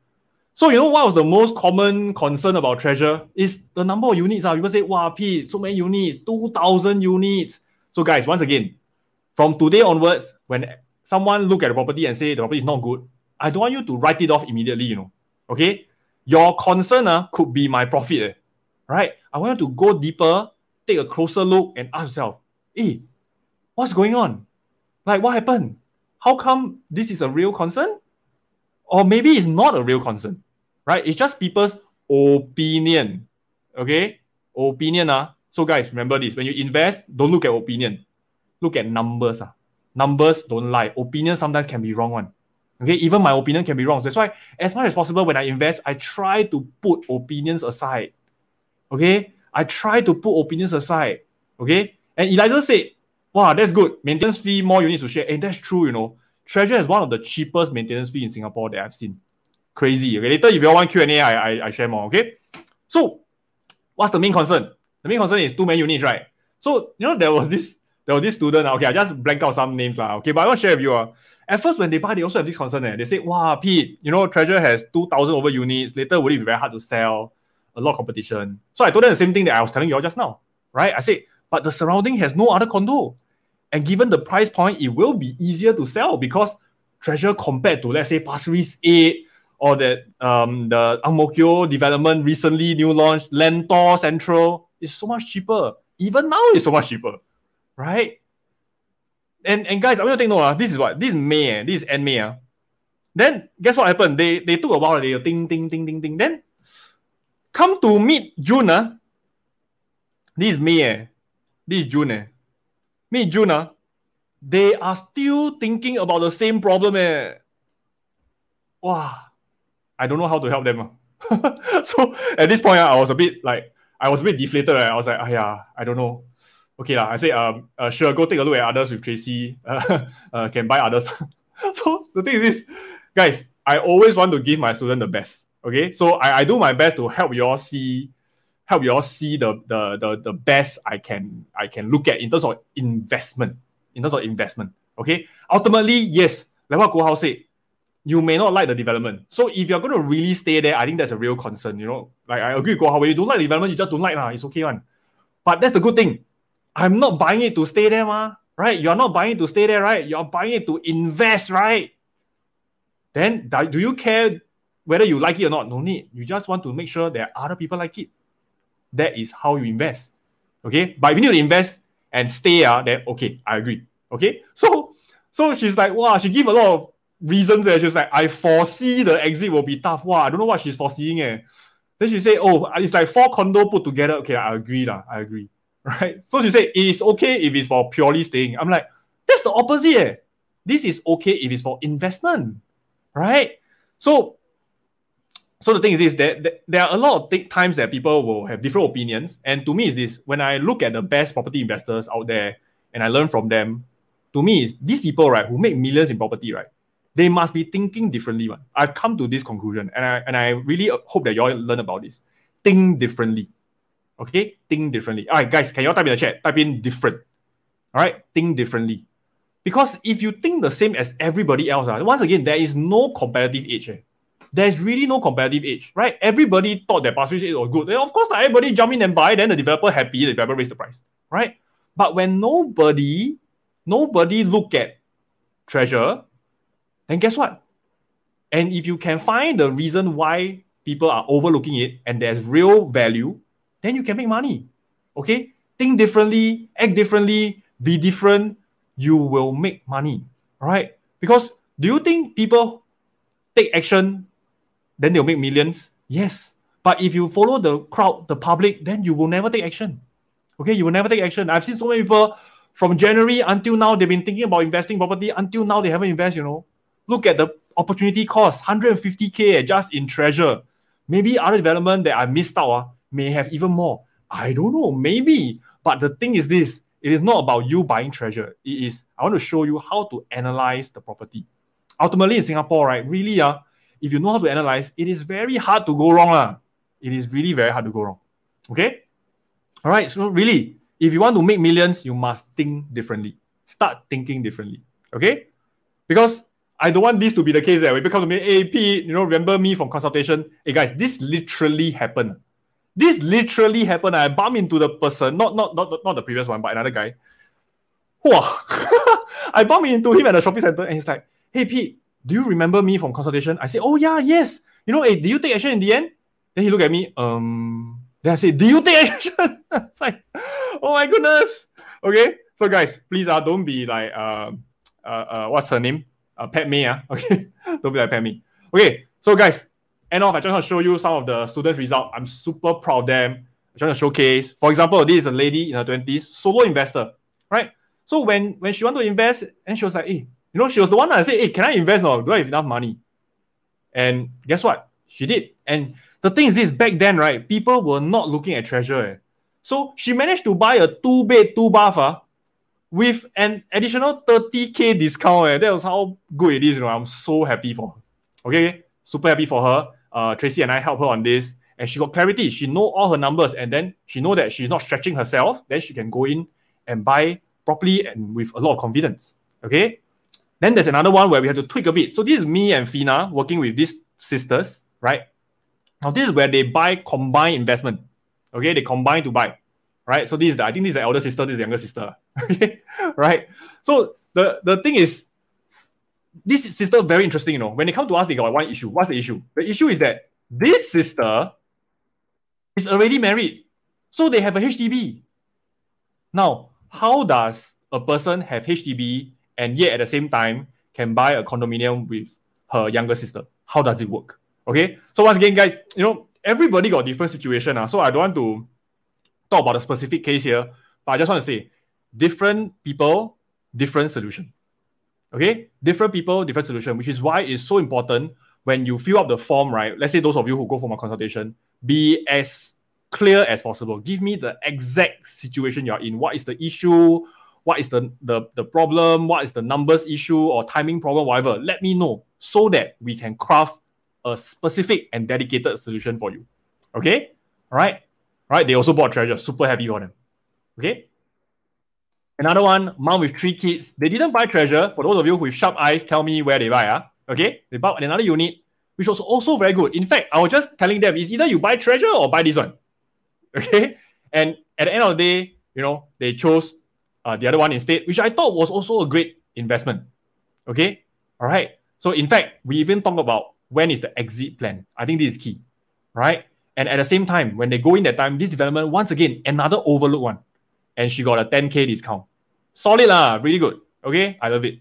So, you know, what was the most common concern about Treasure is the number of units. Uh. People say, wow, Pete, so many units, 2,000 units. So, guys, once again, from today onwards, when someone look at the property and say the property is not good, I don't want you to write it off immediately, you know. Okay? Your concern uh, could be my profit. Eh, right? I want you to go deeper take a closer look and ask yourself, hey, what's going on? Like, what happened? How come this is a real concern? Or maybe it's not a real concern, right? It's just people's opinion. Okay? Opinion. Uh. So, guys, remember this when you invest, don't look at opinion, look at numbers. Uh. Numbers don't lie. Opinions sometimes can be wrong one. Okay, even my opinion can be wrong. So that's why, as much as possible, when I invest, I try to put opinions aside. Okay, I try to put opinions aside. Okay. And Eliza said, wow, that's good. Maintenance fee, more units to share. And that's true, you know. Treasure is one of the cheapest maintenance fee in Singapore that I've seen. Crazy. Okay. Later, if you want Q&A, I, I, I share more. Okay. So, what's the main concern? The main concern is too many units, right? So, you know, there was this there was this student. Okay, I just blank out some names. Uh, okay, but I want to share with you. Uh, at first, when they buy, they also have this concern. Eh. They say, wow, Pete, you know, Treasure has 2,000 over units. Later, would it be very hard to sell? a lot of competition. So I told them the same thing that I was telling you all just now, right? I said, but the surrounding has no other condo. And given the price point, it will be easier to sell because Treasure compared to, let's say, Pasir Ris 8 or that um, the Ang development recently new launch, Lentor Central, is so much cheaper. Even now, it's so much cheaper, right? And and guys, I want to take note. Uh, this is what? This is May. Eh? This is end May. Uh. Then guess what happened? They they took a while. They ding ding ding ding ding. Then come to mid June, uh, this is May, eh? this is June, eh? mid June, uh, they are still thinking about the same problem. Eh? Wow, I don't know how to help them. Uh. so at this point, uh, I was a bit like, I was a bit deflated. Right? I was like, oh, yeah, I don't know. Okay, la, I say, um, uh, sure, go take a look at others with Tracy. Uh, uh, can buy others. so the thing is this, guys, I always want to give my student the best. Okay, so I, I do my best to help you all see help you all see the, the the the best I can I can look at in terms of investment. In terms of investment. Okay. Ultimately, yes, like what Guo said, you may not like the development. So if you're going to really stay there, I think that's a real concern. You know, like I agree Guo When you don't like the development, you just don't like lah. It's okay one. But that's the good thing. I'm not buying it to stay there, ma. Right? You're not buying it to stay there, right? You're buying it to invest, right? Then do you care whether you like it or not, no need. You just want to make sure that other people like it. That is how you invest. Okay. But if you need to invest and stay, uh, then okay, I agree. Okay. So so she's like, wow, she give a lot of reasons. Eh. She's like, I foresee the exit will be tough. Wow, I don't know what she's foreseeing. Eh. Then she say, oh, it's like four condo put together. Okay, I agree. La. I agree. Right. So she said, it is okay if it's for purely staying. I'm like, that's the opposite. Eh. This is okay if it's for investment. Right. So so the thing is this that, there are a lot of th- times that people will have different opinions and to me is this when i look at the best property investors out there and i learn from them to me is these people right who make millions in property right they must be thinking differently one. i've come to this conclusion and i and i really hope that you all learn about this think differently Okay, think differently. All right, guys, can you all type in the chat? Type in different. All right, think differently. Because if you think the same as everybody else, uh, once again, there is no competitive edge. Eh? There's really no competitive edge, right? Everybody thought that Pasir Ris was good. And of course, everybody jump in and buy, then the developer happy, the developer raise the price, right? But when nobody, nobody look at treasure, then guess what? And if you can find the reason why people are overlooking it and there's real value, then you can make money. Okay? Think differently, act differently, be different, you will make money. Right? Because do you think people take action, then they'll make millions? Yes. But if you follow the crowd, the public, then you will never take action. Okay, you will never take action. I've seen so many people from January until now, they've been thinking about investing property. Until now, they haven't invested, you know. Look at the opportunity cost 150k just in treasure. Maybe other development that I missed out uh, may have even more. I don't know, maybe. But the thing is this it is not about you buying treasure. It is, I want to show you how to analyze the property. Ultimately, in Singapore, right, really, uh, if you know how to analyze, it is very hard to go wrong. Uh. It is really very hard to go wrong. Okay? All right, so really, if you want to make millions, you must think differently. Start thinking differently. Okay? Because I don't want this to be the case that we become to me, hey you know, remember me from consultation. Hey guys, this literally happened. This literally happened. I bumped into the person, not not not not the previous one, but another guy. Wow. I bumped into him at the shopping center and he's like, hey Pete, do you remember me from consultation? I said, Oh yeah, yes. You know, hey, did you take action in the end? Then he looked at me, um, then I said, Do you take action? it's like, oh my goodness. Okay. So guys, please uh, don't be like uh, uh, uh what's her name? uh, Pat May. Uh, okay, don't be like Pat May. Okay, so guys, end off, I just want to show you some of the students' results. I'm super proud of them. I'm trying to showcase. For example, this is a lady in her 20s, solo investor, right? So when when she wanted to invest, and she was like, hey, you know, she was the one that said, hey, can I invest or do I have enough money? And guess what? She did. And the thing is this, back then, right, people were not looking at treasure. Eh? So she managed to buy a two bed, two bath uh, with an additional 30k discount. Eh. That was how good it is. You know, I'm so happy for her. Okay, super happy for her. Uh, Tracy and I helped her on this, and she got clarity. She know all her numbers, and then she know that she's not stretching herself. Then she can go in and buy properly and with a lot of confidence. Okay. Then there's another one where we have to tweak a bit. So this is me and Fina working with these sisters, right? Now this is where they buy combined investment. Okay, they combine to buy right? So this is the, I think this is the elder sister, this is the younger sister. Okay, right? So the the thing is, this sister very interesting, you know. When they come to us, they got one issue. What's the issue? The issue is that this sister is already married. So they have a HDB. Now, how does a person have HDB and yet at the same time can buy a condominium with her younger sister? How does it work? Okay. So once again, guys, you know, everybody got different situation. Uh, so I don't want to talk about a specific case here, but I just want to say different people, different solution. Okay, different people, different solution, which is why it's so important when you fill up the form, right? Let's say those of you who go for my consultation, be as clear as possible. Give me the exact situation you're in. What is the issue? What is the, the, the problem? What is the numbers issue or timing problem, whatever? Let me know so that we can craft a specific and dedicated solution for you. Okay? All right right? They also bought treasure, super happy for them. Okay. Another one, mom with three kids. They didn't buy treasure. For those of you with sharp eyes, tell me where they buy. Uh. Okay. They bought another unit, which was also very good. In fact, I was just telling them it's either you buy treasure or buy this one. Okay. And at the end of the day, you know, they chose uh, the other one instead, which I thought was also a great investment. Okay. All right. So in fact, we even talk about when is the exit plan. I think this is key. Right. And at the same time, when they go in that time, this development, once again, another overlooked one. And she got a 10K discount. Solid lah, really good. Okay, I love it.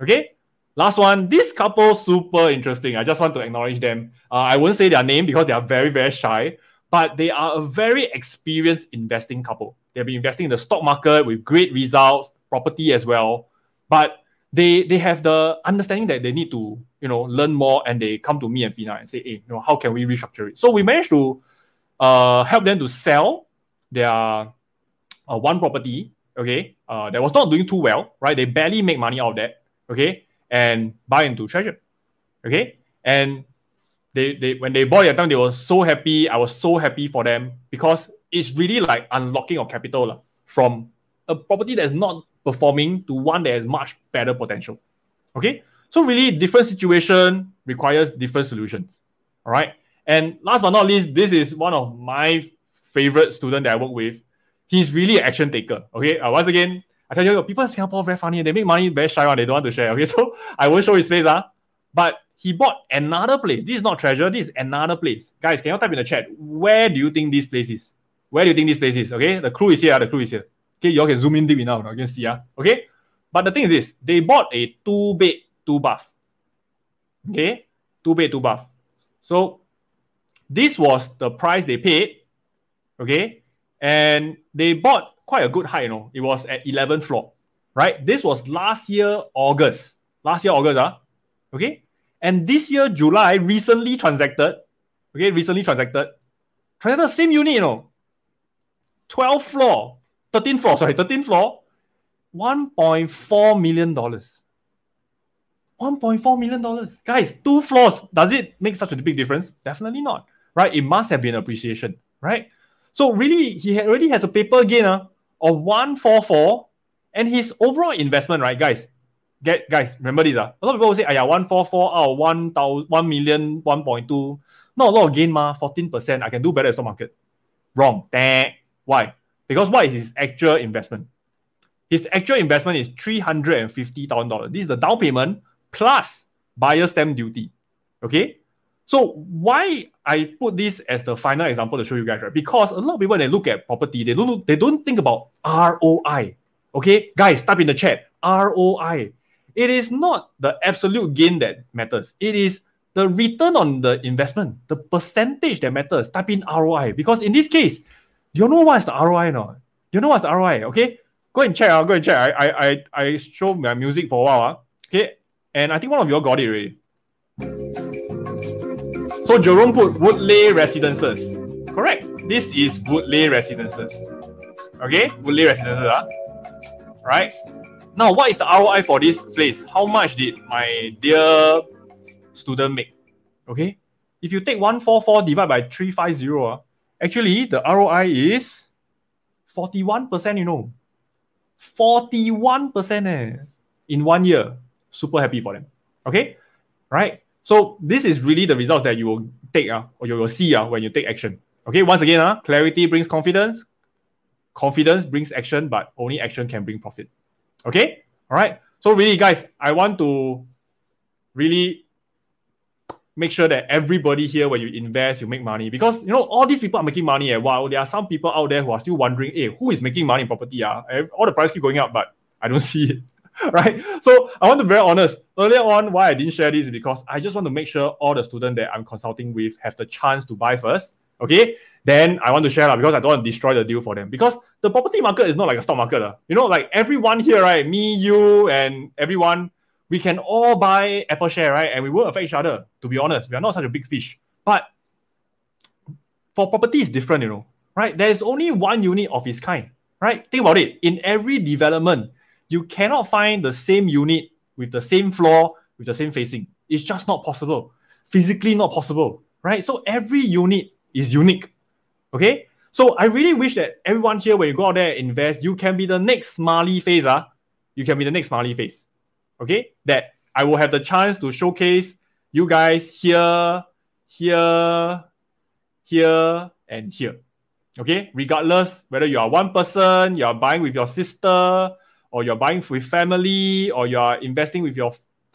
Okay, last one. This couple, super interesting. I just want to acknowledge them. Uh, I won't say their name because they are very, very shy, but they are a very experienced investing couple. They've been investing in the stock market with great results, property as well. But they they have the understanding that they need to you know learn more and they come to me and Fina and say hey you know how can we restructure it so we managed to uh, help them to sell their uh, one property okay uh, that was not doing too well right they barely make money out of that okay and buy into treasure okay and they, they when they bought that time they were so happy i was so happy for them because it's really like unlocking of capital uh, from a property that's not performing to one that has much better potential. Okay, so really different situation requires different solutions. All right, and last but not least, this is one of my favorite student that I work with. He's really an action taker. Okay, uh, once again, I tell you, people in Singapore very funny. They make money very shy one. They don't want to share. Okay, so I won't show his face. Uh, but he bought another place. This is not treasure. This is another place. Guys, can you type in the chat? Where do you think this place is? Where do you think this place is? Okay, the clue is here. The clue is here. Okay, you all can zoom in deep enough. You can see. Uh, okay, but the thing is this: they bought a two bed, two bath. Okay, two bed, two bath. So this was the price they paid. Okay, and they bought quite a good height, you know. It was at 11th floor, right? This was last year, August. Last year, August, huh? okay? And this year, July, recently transacted, okay, recently transacted, transacted same unit, you know, 12th floor, 13th floor, sorry, 13th floor, $1.4 million. $1.4 million. Guys, two floors, does it make such a big difference? Definitely not, right? It must have been appreciation, right? So really, he already has a paper gain uh, of 144 and his overall investment, right, guys? Get guys, remember this. Uh, a lot of people will say, yeah, 144 out of 1, 1 million, 1.2. Not a lot of gain, ma, 14%. I can do better the stock market. Wrong. Why? Because what is his actual investment? His actual investment is $350,000. This is the down payment plus buyer stamp duty. Okay? So why I put this as the final example to show you guys, right? Because a lot of people when they look at property, they don't they don't think about ROI. Okay, guys, type in the chat ROI. It is not the absolute gain that matters. It is the return on the investment, the percentage that matters. Type in ROI because in this case, you know what's the ROI now? You know what's the ROI? Okay, go and check. I'll go and check. I I I, I show my music for a while. Uh, okay, and I think one of you all got it already. So Jerome put Woodleigh Residences. Correct. This is Woodleigh Residences. Okay, Woodleigh Residences. Huh? Right. Now, what is the ROI for this place? How much did my dear student make? Okay. If you take 144 divided by 350, uh, actually the ROI is 41%, you know. 41% eh, in one year. Super happy for them. Okay. Right. So this is really the results that you will take uh, or you will see uh, when you take action. Okay, once again, uh, clarity brings confidence. Confidence brings action, but only action can bring profit. Okay, all right. So really, guys, I want to really make sure that everybody here, when you invest, you make money because you know all these people are making money. Eh? While there are some people out there who are still wondering, hey, who is making money in property? Uh? All the prices keep going up, but I don't see it. right? So I want to be very honest. Earlier on, why I didn't share this is because I just want to make sure all the students that I'm consulting with have the chance to buy first. Okay. Then I want to share because I don't want to destroy the deal for them. Because the property market is not like a stock market. You know, like everyone here, right? Me, you, and everyone, we can all buy Apple share, right? And we will affect each other. To be honest, we are not such a big fish. But for property, it's different, you know, right? There is only one unit of its kind, right? Think about it. In every development, you cannot find the same unit with the same floor, with the same facing. It's just not possible. Physically not possible, right? So every unit is unique. Okay? So I really wish that everyone here, when you go out there and invest, you can be the next Smiley face. Uh, you can be the next Smiley face. Okay? That I will have the chance to showcase you guys here, here, here, and here. Okay? Regardless whether you are one person, you are buying with your sister, or you're buying with family, or you're investing with your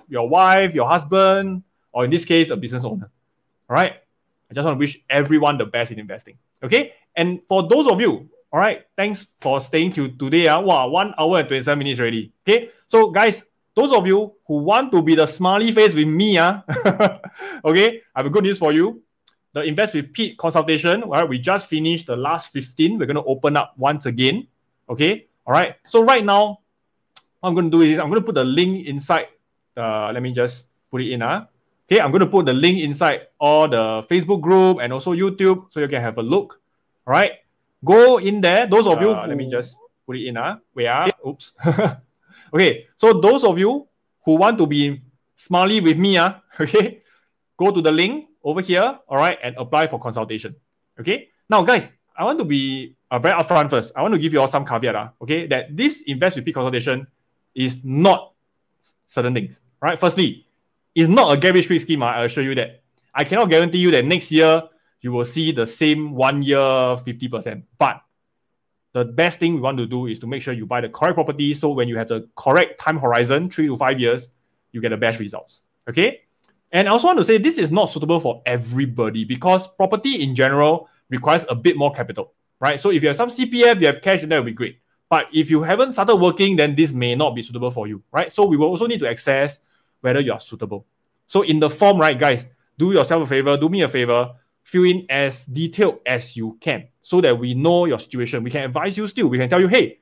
your wife, your husband, or in this case, a business owner. All right. I just want to wish everyone the best in investing. Okay. And for those of you, all right, thanks for staying till today. Uh, wow, one hour and 27 minutes already. Okay. So, guys, those of you who want to be the smiley face with me, uh, okay, I have a good news for you. The Invest with Pete consultation, all right, we just finished the last 15. We're going to open up once again. Okay. All right. So, right now, what I'm going to do is I'm going to put the link inside. Uh, let me just put it in. Uh. Okay, I'm going to put the link inside all the Facebook group and also YouTube so you can have a look. All right. Go in there. Those of you, uh, let me just put it in. Uh. Wait, uh. Oops. okay, so those of you who want to be smiley with me, uh, okay, go to the link over here, all right, and apply for consultation. Okay. Now, guys, I want to be uh, very upfront first. I want to give you all some caveat, uh, okay, that this invest with Pete consultation is not certain things, right? Firstly, it's not a quick scheme. I assure you that. I cannot guarantee you that next year you will see the same one year 50%. But the best thing we want to do is to make sure you buy the correct property. So when you have the correct time horizon, three to five years, you get the best results. Okay. And I also want to say this is not suitable for everybody because property in general requires a bit more capital, right? So if you have some CPF, you have cash, and that would be great. But if you haven't started working, then this may not be suitable for you, right? So we will also need to assess whether you are suitable. So in the form, right, guys, do yourself a favor, do me a favor, fill in as detailed as you can so that we know your situation. We can advise you still. We can tell you, hey,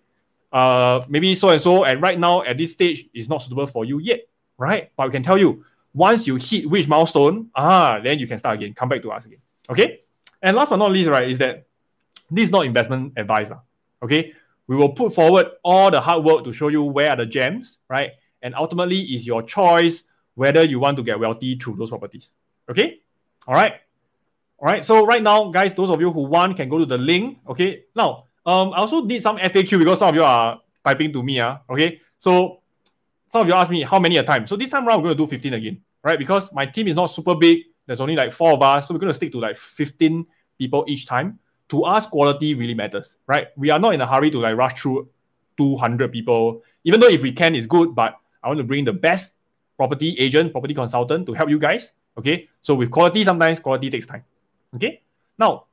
uh, maybe so and so, and right now at this stage is not suitable for you yet, right? But we can tell you once you hit which milestone, ah, then you can start again. Come back to us again. Okay. And last but not least, right, is that this is not investment advice. Okay. We will put forward all the hard work to show you where are the gems, right? And ultimately is your choice whether you want to get wealthy through those properties. Okay. All right. All right. So right now, guys, those of you who want can go to the link. Okay. Now, um, I also did some FAQ because some of you are typing to me. Uh, okay. So some of you ask me how many a time. So this time around, we're going to do 15 again, right? Because my team is not super big. There's only like four of us. So we're going to stick to like 15 people each time. To us, quality really matters, right? We are not in a hurry to like rush through 200 people. Even though if we can, it's good, but I want to bring the best property agent, property consultant to help you guys. Okay. So with quality, sometimes quality takes time. Okay. Now,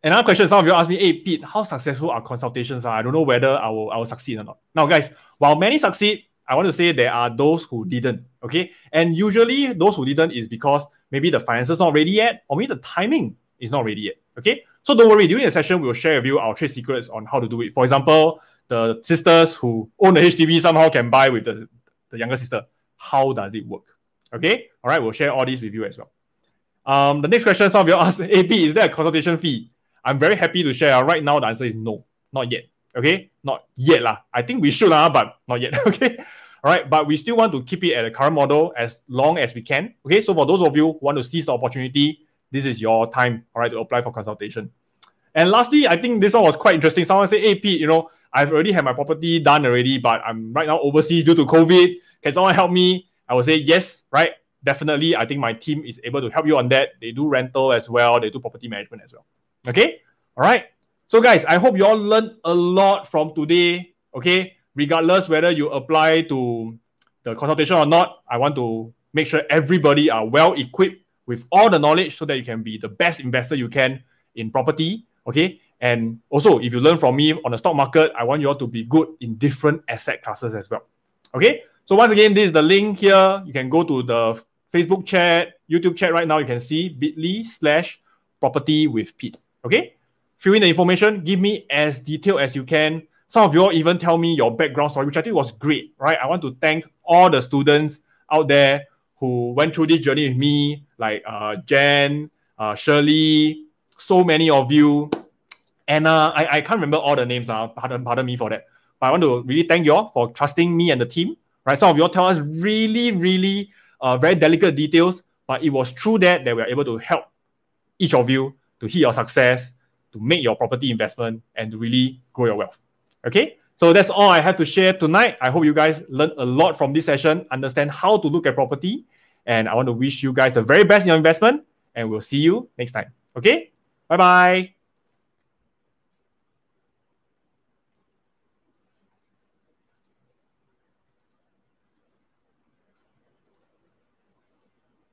another question some of you ask me, hey, Pete, how successful are consultations? I don't know whether I will, I will succeed or not. Now, guys, while many succeed, I want to say there are those who didn't. Okay. And usually those who didn't is because maybe the finances not ready yet, or maybe the timing is not ready yet. Okay. So don't worry, during the session, we will share with you our trade secrets on how to do it. For example, the sisters who own the HDB somehow can buy with the, the younger sister. How does it work? Okay. All right. We'll share all these with you as well. Um, the next question, some of you ask, AP, is there a consultation fee? I'm very happy to share. Right now, the answer is no, not yet. Okay, not yet lah. I think we should lah, but not yet. Okay, all right. But we still want to keep it at the current model as long as we can. Okay, so for those of you who want to seize the opportunity, this is your time. All right, to apply for consultation. And lastly, I think this one was quite interesting. Someone said, "Hey Pete, you know, I've already had my property done already, but I'm right now overseas due to COVID. Can someone help me?" I will say yes, right? Definitely. I think my team is able to help you on that. They do rental as well. They do property management as well. Okay. All right. So, guys, I hope you all learned a lot from today. Okay. Regardless whether you apply to the consultation or not, I want to make sure everybody are well equipped with all the knowledge so that you can be the best investor you can in property. Okay. And also, if you learn from me on the stock market, I want you all to be good in different asset classes as well. Okay. So once again, this is the link here. You can go to the Facebook chat, YouTube chat right now. You can see bit.ly slash property with Pete. Okay fill in the information, give me as detailed as you can. Some of you all even tell me your background story, which I think was great, right? I want to thank all the students out there who went through this journey with me, like uh, Jen, uh, Shirley, so many of you. Anna, I, I can't remember all the names, uh, pardon, pardon me for that. But I want to really thank you all for trusting me and the team, right? Some of you all tell us really, really uh, very delicate details, but it was through that that we are able to help each of you to hit your success to make your property investment and to really grow your wealth. Okay, so that's all I have to share tonight. I hope you guys learned a lot from this session, understand how to look at property, and I want to wish you guys the very best in your investment, and we'll see you next time. Okay, bye bye.